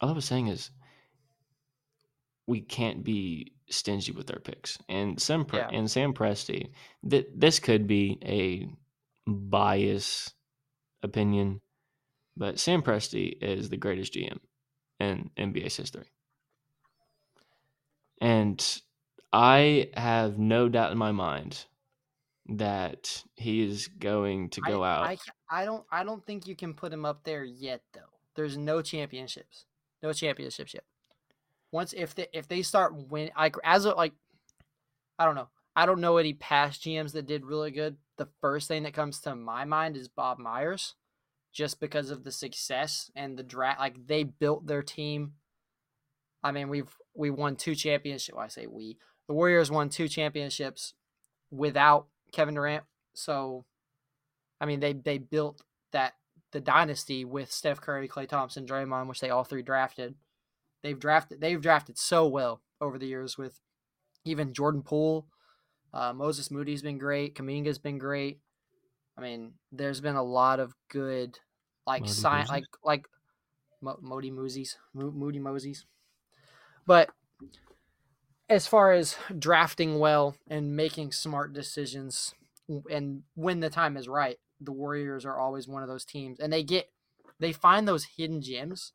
all I was saying is we can't be stingy with our picks. And Sam Pre- Yeah. and Sam Presti, th- this could be a bias opinion, but Sam Presti is the greatest GM in NBA's history. And I have no doubt in my mind that he is going to go I, out. I, I don't I don't think you can put him up there yet though. There's no championships, no championships yet. once if they if they start win like as a like I don't know. I don't know any past GMs that did really good. The first thing that comes to my mind is Bob Myers, just because of the success and the draft. Like they built their team. I mean, we've we won two championships. Well, I say we. The Warriors won two championships without Kevin Durant. So, I mean, they they built that the dynasty with Steph Curry, Klay Thompson, Draymond, which they all three drafted. They've drafted they've drafted so well over the years with even Jordan Poole, uh, Moses Moody's been great, Kuminga's been great. I mean, there's been a lot of good like sign like like Mo- Modi Moses, Mo- Moody Moses. But as far as drafting well and making smart decisions and when the time is right, the Warriors are always one of those teams and they get they find those hidden gems.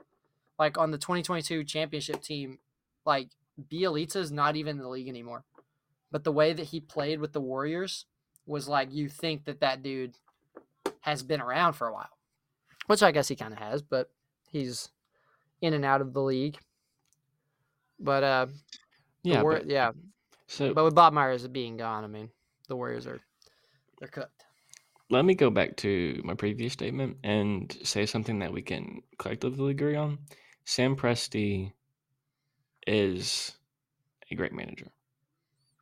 Like on the 2022 championship team, like Bjelica's not even in the league anymore. But the way that he played with the Warriors was like you think that that dude has been around for a while. Which I guess he kind of has, but he's in and out of the league. But uh Yeah, War- but, yeah, so but with Bob Myers being gone, I mean, the Warriors are they're cooked. let me go back to my previous statement and say something that we can collectively agree on. Sam Presti is a great manager,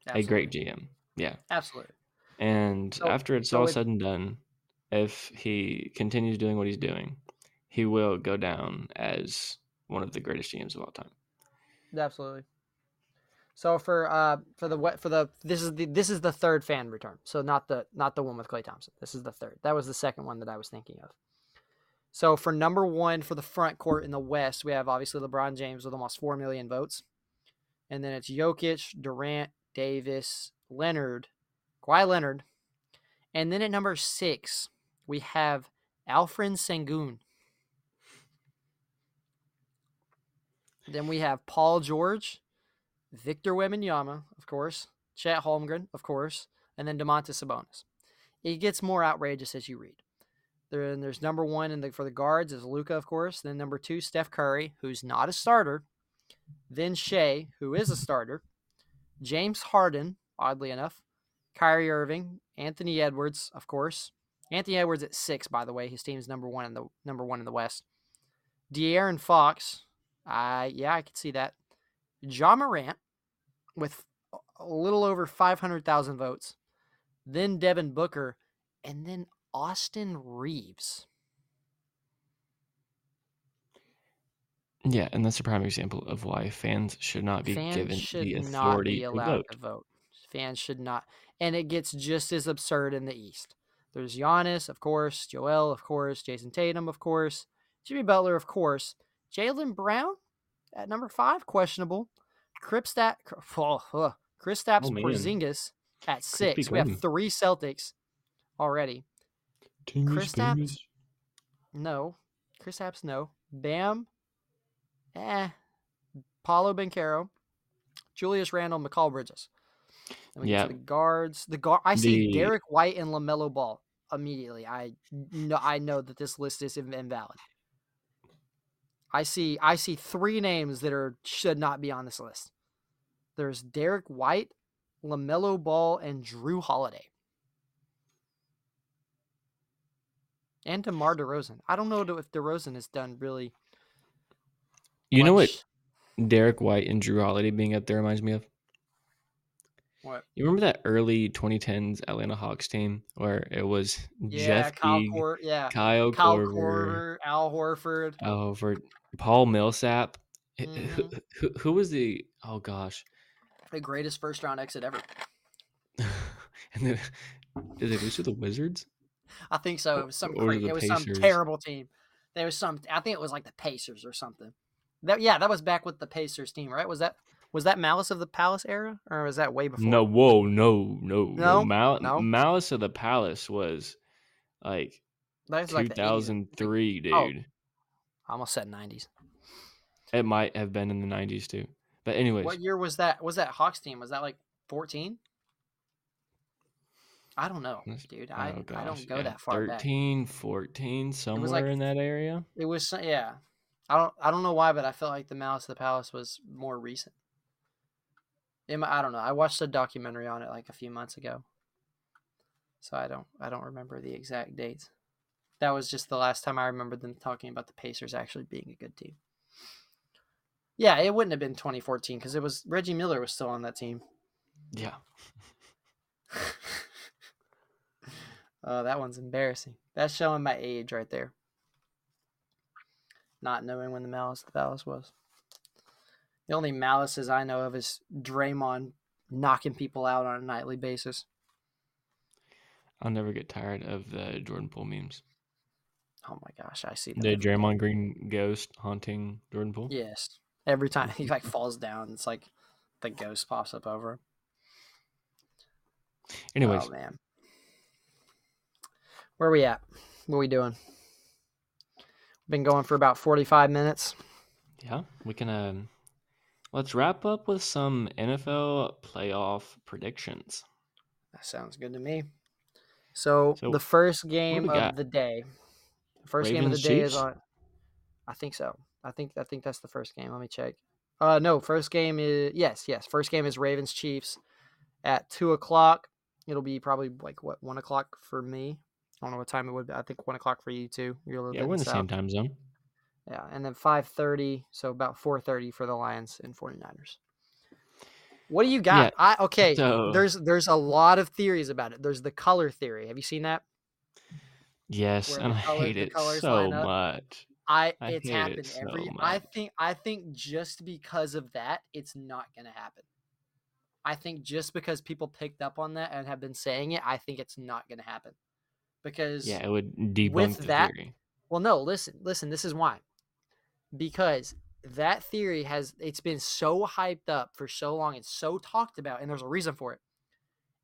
a great GM. Yeah. Absolutely. And So- after it's so all it- said and done, if he continues doing what he's doing, he will go down as one of the greatest GMs of all time. Absolutely. So for uh for the what for the this is the this is the third fan return. So not the not the one with Klay Thompson. This is the third. That was the second one that I was thinking of. So for number one for the front court in the West, we have obviously LeBron James with almost four million votes, and then it's Jokic, Durant, Davis, Leonard, Kawhi Leonard, and then at number six we have Alperen Sengun. Then we have Paul George, Victor Wembanyama, of course, Chet Holmgren, of course, and then Domantas Sabonis. It gets more outrageous as you read. There, and there's number one in the, for the guards is Luka, of course. Then number two, Steph Curry, who's not a starter. Then Shai, who is a starter. James Harden, oddly enough. Kyrie Irving, Anthony Edwards, of course. Anthony Edwards at six, by the way. His team's number one in the number one in the West. De'Aaron Fox, uh, yeah, I could see that. Ja Morant with a little over 500,000 votes. Then Devin Booker. And then Austin Reaves. Yeah, and that's a prime example of why fans should not be Fans given should the not authority be to vote. to vote. Fans should not. And it gets just as absurd in the East. There's Giannis, of course. Joel, of course. Jayson Tatum, of course. Jimmy Butler, of course. Jaylen Brown at number five, questionable. Kripstat, oh, ugh. Kristaps Oh. Porzingis at six. We have three Celtics already. Timmy's Kristaps? famous. No. Kristaps, no. Bam. Eh. Paolo Banchero. Julius Randle, Mikal Bridges. Then we get Yeah. to the guards. The guard. I see The- Derrick White and LaMelo Ball immediately. I know. I know that this list is in- invalid. I see. I see three names that are should not be on this list. There's Derrick White, LaMelo Ball, and Jrue Holiday. And DeMar DeRozan. I don't know if DeRozan has done really. You know what Derrick White and Jrue Holiday being up there reminds me of? What? You remember that early 2010s Atlanta Hawks team where it was Yeah, Jeff Kyle Teague, Cor- Yeah, Kyle, Kyle Korver, Al Horford. Al Horford, Paul Millsap. Who- Who, who, who was the? Oh gosh, The greatest first round exit ever. and then did they lose to the Wizards? I think so. It was some cra- it was some terrible team. There was some. I think it was like the Pacers or something. That yeah, that was back with the Pacers team, right? Was that was that Malice of the Palace era, or was that way before? No, whoa, no, no, no. No? Mal- No? Malice of the Palace was like that was like the 80s. 2003, dude. Oh. I almost said nineties. It might have been in the 90s too. But anyways, What year was that? Was that Hawks team? Was that like fourteen? I don't know, dude. I, oh, I don't go yeah, that far back. 13, 14, somewhere like- in that area. It was yeah. I don't I don't know why, but I felt like the Malice of the Palace was more recent. It I don't know. I watched a documentary on it like a few months ago, so I don't I don't remember the exact dates. That was just the last time I remember them talking about the Pacers actually being a good team. Yeah, it wouldn't have been 2014 because it was Reggie Miller was still on that team. Yeah. Oh, that one's embarrassing. That's showing my age right there. Not knowing when the Malice the Palace was. The only malices I know of is Draymond knocking people out on a nightly basis. I'll never get tired of the Jordan Poole memes. Oh my gosh, I see that. The every day. Draymond Green ghost haunting Jordan Poole. Yes. Every time he like falls down, it's like the ghost pops up over him. Anyways, Oh man. Where are we at? What we doing? Been going for about 45 minutes. yeah, we can. Um, let's wrap up with some NFL playoff predictions. That sounds good to me. So, So, the first game of got? the day. First game of the Ravens, day is on. I think so. I think I think that's the first game. Let me check. Uh, no, first game is yes, yes. First game is Ravens Chiefs at two o'clock. It'll be probably like what one o'clock for me. I don't know what time it would be. I think one o'clock for you too. You're a little Yeah, bit we're in the south. same time zone. Yeah, and then five thirty, so about four thirty for the Lions and 49ers. What do you got? I okay. so- There's there's a lot of theories about it. There's the color theory. Have you seen that? Yes, Where and the I hate it so much. I, I it's hate it happened so every I think I think just because of that, it's not gonna happen. I think just because people picked up on that and have been saying it, I think it's not gonna happen. Because Yeah, it would debunk the that- theory. Well, no, listen, listen, this is why. Because that theory has it's been so hyped up for so long, it's so talked about, and there's a reason for it.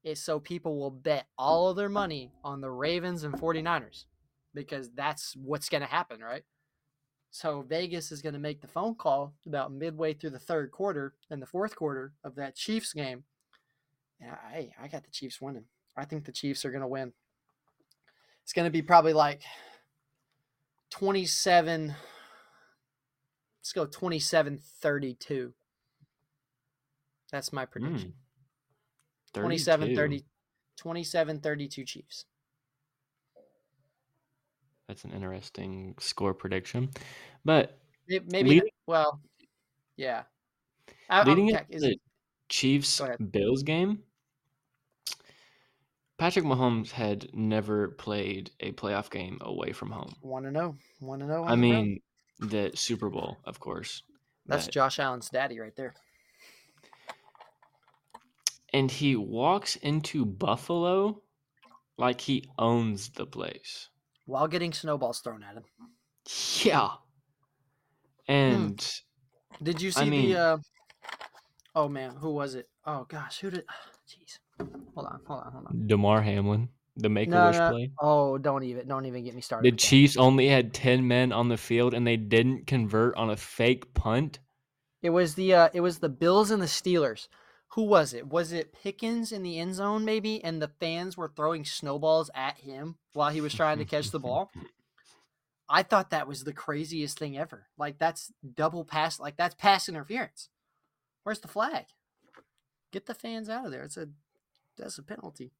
Is so people will bet all of their money on the Ravens and 49ers because that's what's going to happen, right? So Vegas is going to make the phone call about midway through the third quarter and the fourth quarter of that Chiefs game. And I, I got the Chiefs winning. I think the Chiefs are going to win. It's going to be probably like 27 let's go 27 32 that's my prediction Mm. 27 32. 30 27 32 chiefs That's an interesting score prediction. But May- maybe Leading- well yeah I, leading ca- into the it- Chiefs Bills game, Patrick Mahomes had never played a playoff game away from home. want to know want to know I mean, the Super Bowl, of course. that's but- josh allen's daddy right there and he walks into Buffalo like he owns the place. while getting snowballs thrown at him Yeah. And did you see I mean- the uh oh man who was it oh gosh who did jeez hold on hold on hold on Damar Hamlin, the Make a Wish no, play. oh don't even don't even get me started The. Chiefs only had 10 men on the field and they didn't convert on a fake punt. It was the uh, it was the Bills and the Steelers. Who was it? Was it Pickens in the end zone maybe? And the fans were throwing snowballs at him while he was trying to catch the ball. I thought that was the craziest thing ever. Like that's double pass. Like that's pass interference. Where's the flag? Get the fans out of there. It's a that's a penalty.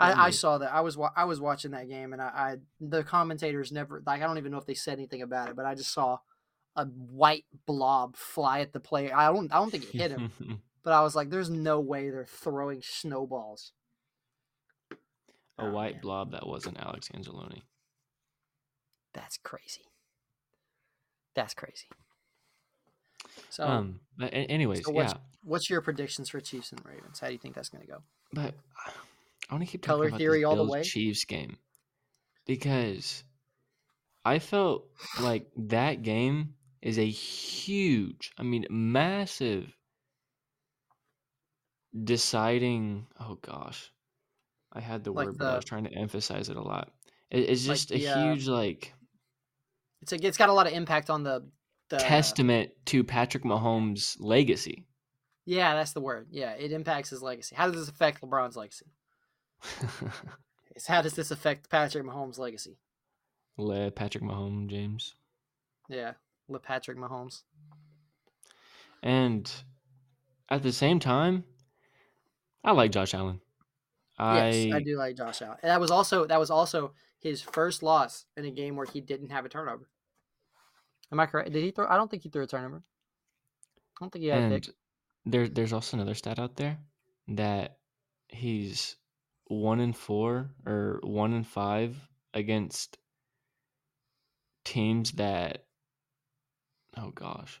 I, I saw that. I was wa- I was watching that game, and I, I the commentators never like I don't even know if they said anything about it, but I just saw a white blob fly at the player. I don't I don't think it hit him, but I was like, "There's no way they're throwing snowballs." a Oh, white man. blob that wasn't Alex Anzalone. That's crazy. That's crazy. So, um, but anyways, so what's yeah. what's your predictions for Chiefs and Ravens? How do you think that's going to go? But I want to keep Color theory all the way? Chiefs game because I felt like that game is a huge, I mean, massive deciding. Oh gosh, I had the Like word, but I was trying to emphasize it a lot. It, it's Like just the, a uh, huge like It's a, it's got a lot of impact on the the testament to Patrick Mahomes' legacy. Yeah, that's the word. Yeah, it impacts his legacy. How does this affect LeBron's legacy? It's how does this affect Patrick Mahomes' legacy? Le Patrick Mahomes, James. Yeah, LePatrick Mahomes. And at the same time, I like Josh Allen. I, yes, I do like Josh Allen. And that was also that was also his first loss in a game where he didn't have a turnover. Am I correct? Did he throw? I don't think he threw a turnover. I don't think he had a and pick. there there's also another stat out there that he's one and four or one and five against teams that oh gosh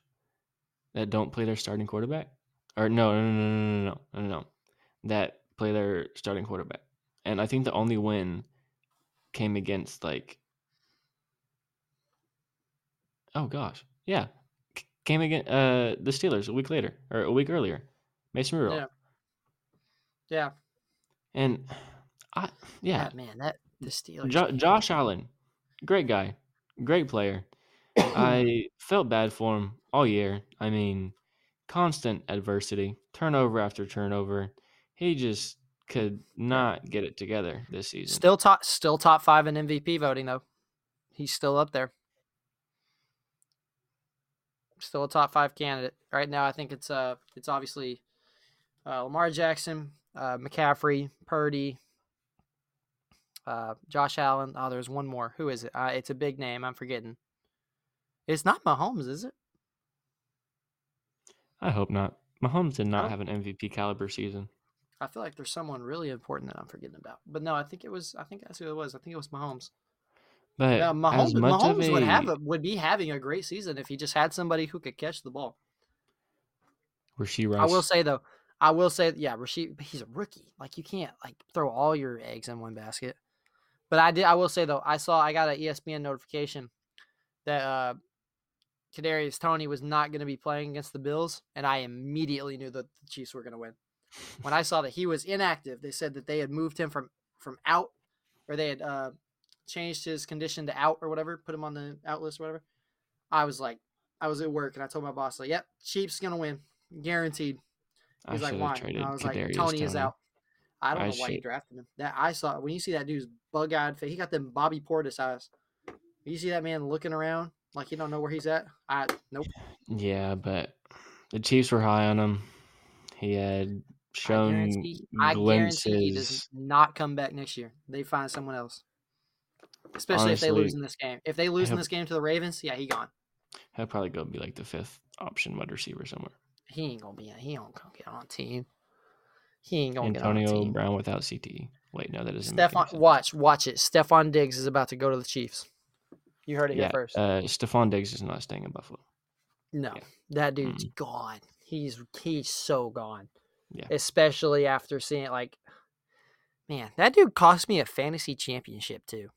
that don't play their starting quarterback or no no no no no no no, that play their starting quarterback and I think the only win came against like oh gosh yeah came against uh the Steelers a week later or a week earlier Mason Rudolph yeah yeah and I yeah Ah, man, that the Steelers. Jo- Josh Allen, great guy, great player. I felt bad for him all year. I mean, constant adversity, turnover after turnover. He just could not get it together this season. Still top, still top five in MVP voting though. He's still up there. Still a top five candidate right now. I think it's uh, it's obviously uh, Lamar Jackson, uh, McCaffrey, Purdy, uh, Josh Allen. Oh, there's one more. Who is it? Uh, it's a big name. I'm forgetting. It's not Mahomes, is it? I hope not. Mahomes did not have an MVP caliber season. I feel like there's someone really important that I'm forgetting about. But no, I think it was. I think that's who it was. I think it was Mahomes. But Yeah, Mahomes, Mahomes of would have a, would be having a great season if he just had somebody who could catch the ball. Rashee Rice, I will say though, I will say, yeah, Rashee, he's a rookie. Like you can't like throw all your eggs in one basket. But I did. I will say though, I saw I got an ESPN notification that uh Kadarius Toney was not going to be playing against the Bills, and I immediately knew that the Chiefs were going to win. When I saw that he was inactive, they said that they had moved him from from out, or they had uh changed his condition to out or whatever, put him on the out list or whatever. I was like, I was at work and I told my boss like, "Yep, Chiefs gonna win, guaranteed." I He's like, why? And I was Kadarius like, Toney is out. I don't I know why you should- drafted him. That I saw when you see that dude's bug eyed face. He got them Bobby Portis eyes. You see that man looking around like he don't know where he's at. I nope. Yeah, but the Chiefs were high on him. He had I shown guarantee, I guarantee he does not come back next year. They find someone else. Especially if they lose in this game. If they lose in this game to the Ravens, yeah, he gone. He'll probably go be like the fifth option wide receiver somewhere. He ain't gonna be. He ain't gonna get on a team. He ain't gonna get on a Antonio team. Brown without CTE. Wait, no, that doesn't any Stefon, watch, watch it. Stefon Diggs is about to go to the Chiefs. You heard it here first. uh, Stefon Diggs is not staying in Buffalo. No, Yeah. that dude's gone. He's he's so gone. Yeah. Especially after seeing like, man, that dude cost me a fantasy championship too.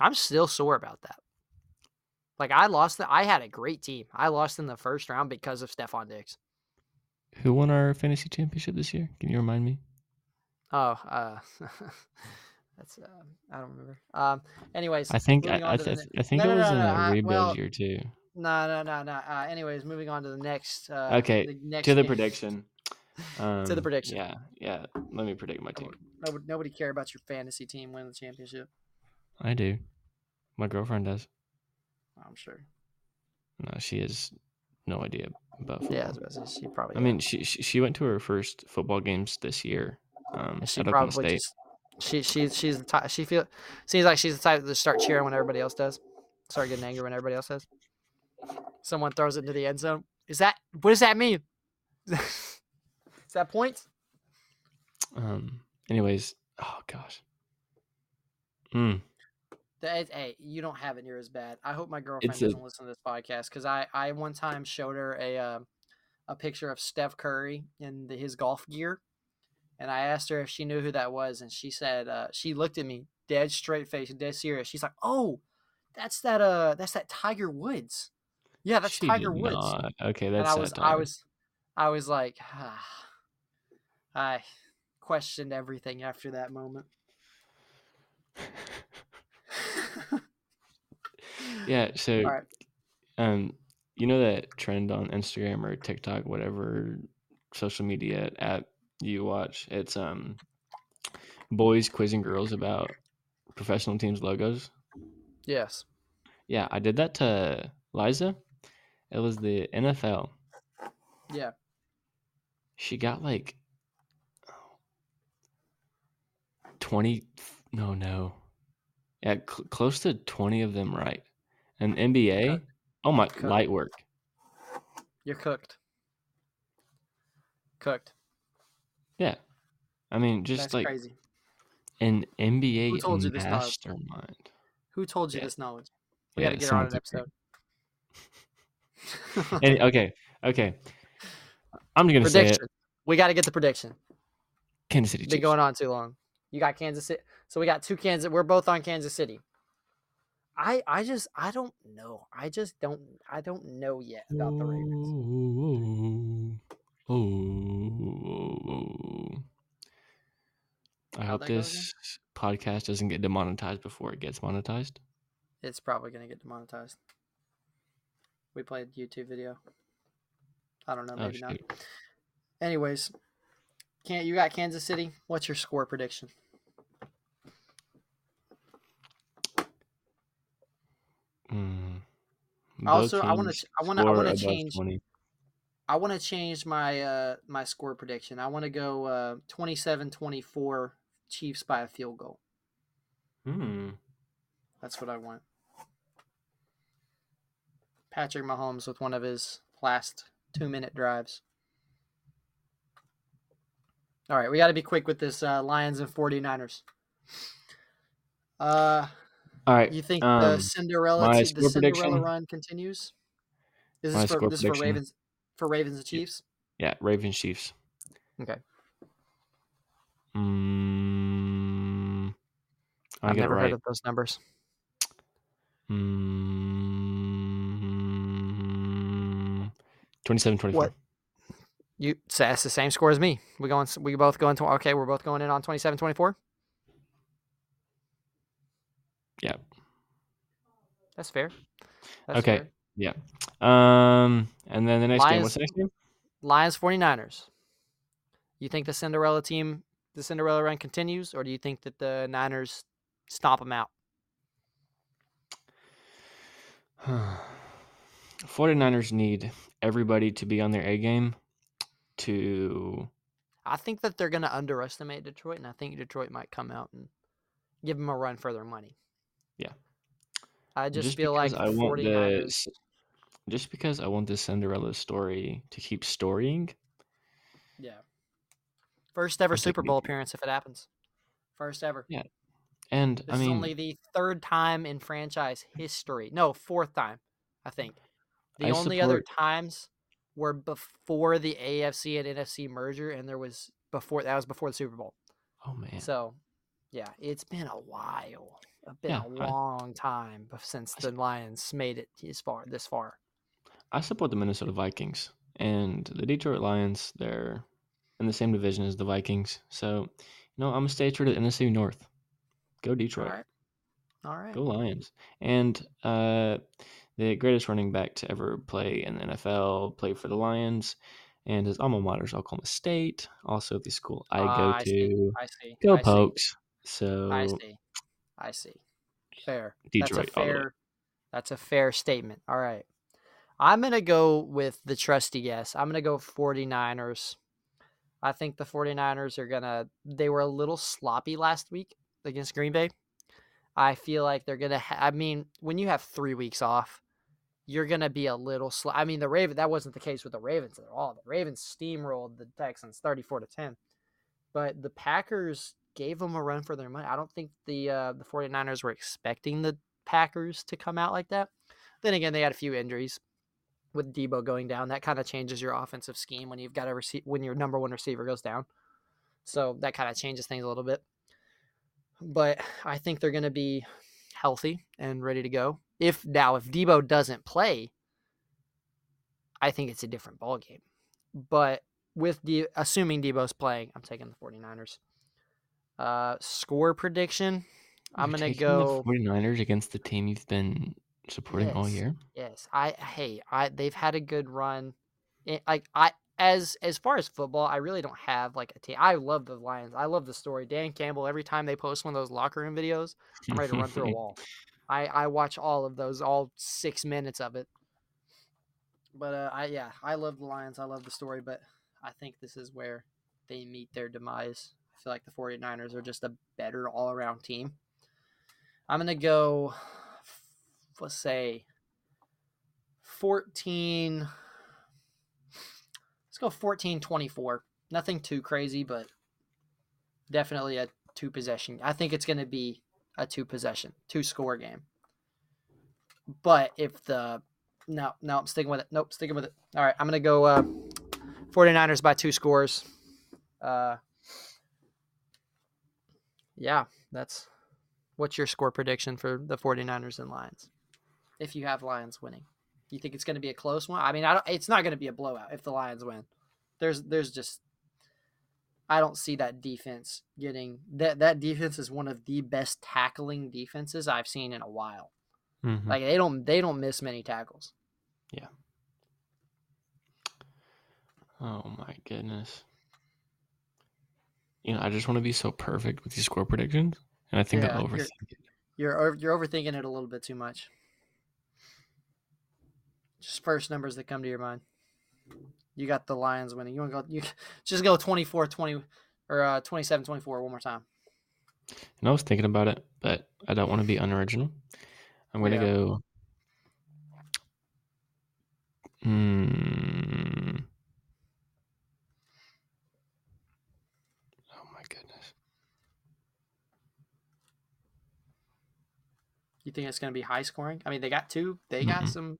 I'm still sore about that. Like I lost the I had a great team. I lost in the first round because of Stefon Diggs. Who won our fantasy championship this year? Can you remind me? Oh, uh that's uh, I don't remember. Um anyways, I think I, I, th- ne- I think No, it was no, in no, a I- rebuild well, year too. No, no, no, no. Uh, anyways, moving on to the next. Uh, Okay, the next to the game. prediction. Um, To the prediction. Yeah, yeah. Let me predict my team. Nobody, nobody care about your fantasy team winning the championship. I do. My girlfriend does. I'm sure. No, she has no idea about football. Yeah, I was about to say, she probably. I mean, she she she went to her first football games this year. Um, she at probably State. just she she she's the type she feel seems like she's the type to start cheering when everybody else does. Start getting angry when everybody else does. Someone throws it into the end zone. Is that what does that mean? Is that points? Um. Anyways, oh gosh. Mm. That, hey, you don't have it near as bad. I hope my girlfriend It's a- doesn't listen to this podcast because I, I one time showed her a um a picture of Steph Curry in the, his golf gear, and I asked her if she knew who that was, and she said uh, she looked at me dead straight face, dead serious. She's like, "Oh, that's that uh that's that Tiger Woods." Yeah, that's She Tiger did Woods. not. Okay, and that's I was I satire. was I was like, ah. I questioned everything after that moment. yeah. So, right. um, you know that trend on Instagram or TikTok, whatever social media app you watch? It's um, boys quizzing girls about professional teams logos. Yes. Yeah, I did that to Liza, it was the NFL. Yeah. She got like 20 no no. Yeah, cl- close to 20 of them right. And NBA, oh my Cooked. light work. You're cooked. Cooked. Yeah. I mean, just That's like crazy. an NBA Who told you this knowledge? mastermind. Who told you yeah. this knowledge? We Yeah, got to get on an episode. And, okay, okay. I'm gonna say it. We got to get the prediction. Kansas City Been Chiefs. going on too long. You got Kansas City. So we got two Kansas. We're both on Kansas City. I I just I don't know. I just don't I don't know yet about the Ravens. Oh, oh, I How'd hope that go again? this podcast doesn't get demonetized before it gets monetized. It's probably gonna get demonetized. We played YouTube video. I don't know, Oh, maybe not. Anyways, can't you got Kansas City? What's your score prediction? Mm. Also, I wanna I wanna- I wanna change- 20. I want to change my uh my score prediction. I want to go uh 27-24 Chiefs by a field goal. Hmm. That's what I want. Patrick Mahomes with one of his last 2-minute drives. All right, we got to be quick with this uh, Lions and 49ers. Uh All right. You think um, the Cinderella the Cinderella prediction- run continues? Is My this for this is for Ravens for Ravens and Chiefs? Yeah, Ravens Chiefs. Okay. Mm, I I've never it heard of those numbers. Mm, 27 24. What? You that's the same score as me. We going we both going to okay, we're both going in on 27-24? Yeah. That's fair. That's Okay. fair. Yeah. Um, and then the next game. Lions- What's the next game? Lions 49ers. You think the Cinderella team the Cinderella run continues or do you think that the Niners stomp them out? 49ers need everybody to be on their A game to I think that they're going to underestimate Detroit and I think Detroit might come out and give them a run for their money. Yeah. I just, feel like I 49ers this just because I want this Cinderella story to keep storying. Yeah. First ever Super Bowl appearance if it happens. First ever. Yeah. And This I mean only the third time in franchise history. No, fourth time, I think. The I only other times were before the AFC and NFC merger, and there was before that was before the Super Bowl. oh man. So, yeah, it's been a while. It's been Yeah, a I- long time since the Lions made it this far. This far. I support the Minnesota Vikings and the Detroit Lions. They're in the same division as the Vikings, so you know I'm gonna stay true to the NFC North. Go Detroit. All right. All right. Go Lions. And uh, the greatest running back to ever play in the NFL played for the Lions, and his alma mater is Oklahoma State. Also, the school I Ah, go I see. to. I see. Go I see. Pokes. So I see. I see. Fair. Detroit That's a all the way. fair. That's a fair statement. All right. I'm going to go with the trusty guess. I'm going to go 49ers. I think the 49ers are going to they were a little sloppy last week against Green Bay. I feel like they're going to ha- I mean, when you have 3 weeks off, you're going to be a little slow. I mean, the Raven that wasn't the case with the Ravens at all. The Ravens steamrolled the Texans 34 to 10. But the Packers gave them a run for their money. I don't think the uh, the 49ers were expecting the Packers to come out like that. Then again, they had a few injuries with Deebo going down. That kind of changes your offensive scheme when you've got a receive when your number one receiver goes down. So that kind of changes things a little bit. But I think they're going to be healthy and ready to go. If now if Deebo doesn't play, I think it's a different ball game. But with the assuming Deebo's playing, I'm taking the 49ers. Uh score prediction. I'm You're gonna go the 49ers against the team you've been supporting all year. Yes, I hey, I they've had a good run. It, like I as as far as football, I really don't have like a team. I love the Lions. I love the story. Dan Campbell. Every time they post one of those locker room videos, I'm ready to run through a wall. I I watch all of those, all six minutes of it. But uh, I yeah, I love the Lions. I love the story, but I think this is where they meet their demise. I feel like the 49ers are just a better all-around team. I'm going to go let's say 14 Let's go 14-24. Nothing too crazy, but definitely a two possession. I think it's going to be a two possession, two score game. But if the no, no, I'm sticking with it. Nope, sticking with it. All right, I'm going to go uh 49ers by two scores. Uh Yeah, that's what's your score prediction for the 49ers and Lions? If you have Lions winning. You think it's going to be a close one? I mean, I don't it's not going to be a blowout if the Lions win. There's there's just I don't see that defense getting that that defense is one of the best tackling defenses I've seen in a while. Mhm. Like they don't they don't miss many tackles. Yeah. Oh my goodness. You know, I just want to be so perfect with these score predictions, and I think Yeah, I you're- overthink it. You're you're overthinking it a little bit too much. Just first numbers that come to your mind. You got the Lions winning. You want to go you just go 24-20 or uh 27-24 one more time. And I was thinking about it, but I don't want to be unoriginal. I'm gonna Yeah. go. Hmm. Oh my goodness. You think it's going to be high scoring? I mean, they got two. They got Mm-mm. some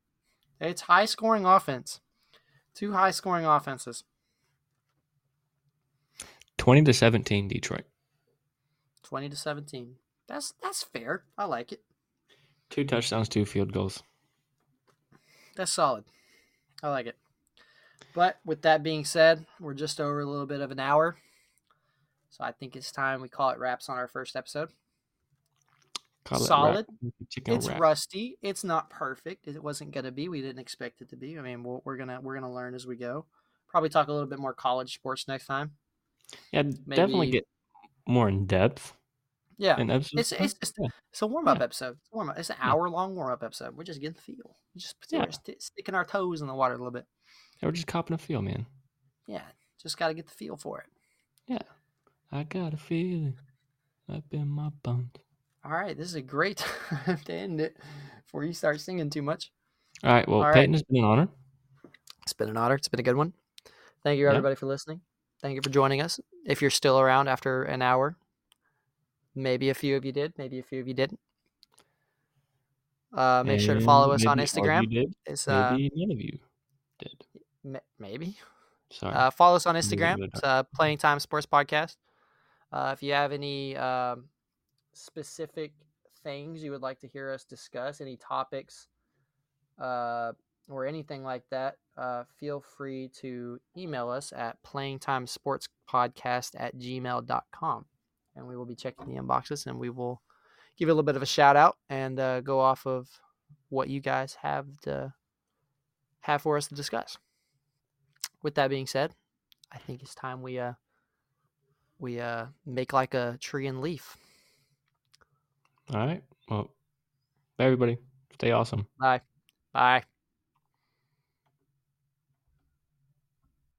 it's high scoring offense. Two high scoring offenses. 20 to 17 Detroit. 20 to 17. That's that's fair. I like it. Two touchdowns, two field goals. That's solid. I like it. But with that being said, we're just over a little bit of an hour. So I think it's time we call it wraps on our first episode. Call Solid. Chicken it's wrap. rusty. It's not perfect. It wasn't going to be. We didn't expect it to be. I mean, we'll, we're gonna we're gonna learn as we go. Probably talk a little bit more college sports next time. Yeah, definitely get more in depth Yeah, in it's it's just Yeah. it's a warm up Yeah. episode. It's, warm-up. it's an hour long warm up episode. We're just getting the feel. We're just Yeah. sti- sticking our toes in the water a little bit. Yeah, we're just copping a feel, man. Yeah, just got to get the feel for it. Yeah, I got a feeling up in my bones. All right, this is a great time to end it before you start singing too much. All right. Well, All right. Peyton, it's been an honor. It's been an honor. It's been a good one. Thank you, Yeah. everybody, for listening. Thank you for joining us. If you're still around after an hour, maybe a few of you did, maybe a few of you didn't. Uh, make sure to follow us on maybe all of Instagram. You did. It's uh, Maybe none of you did. ma- maybe. Sorry. Uh, follow us on Instagram. It's uh, Playing Time Sports Podcast. Uh, if you have any um, specific things you would like to hear us discuss, any topics, uh, or anything like that, uh, feel free to email us at playingtimesportspodcast at gmail.com. And we will be checking the inboxes and we will give you a little bit of a shout out and uh, go off of what you guys have to have for us to discuss with that being said, I think it's time we uh we uh make like a tree and leaf. All right. Well, everybody. Stay awesome. Bye. Bye.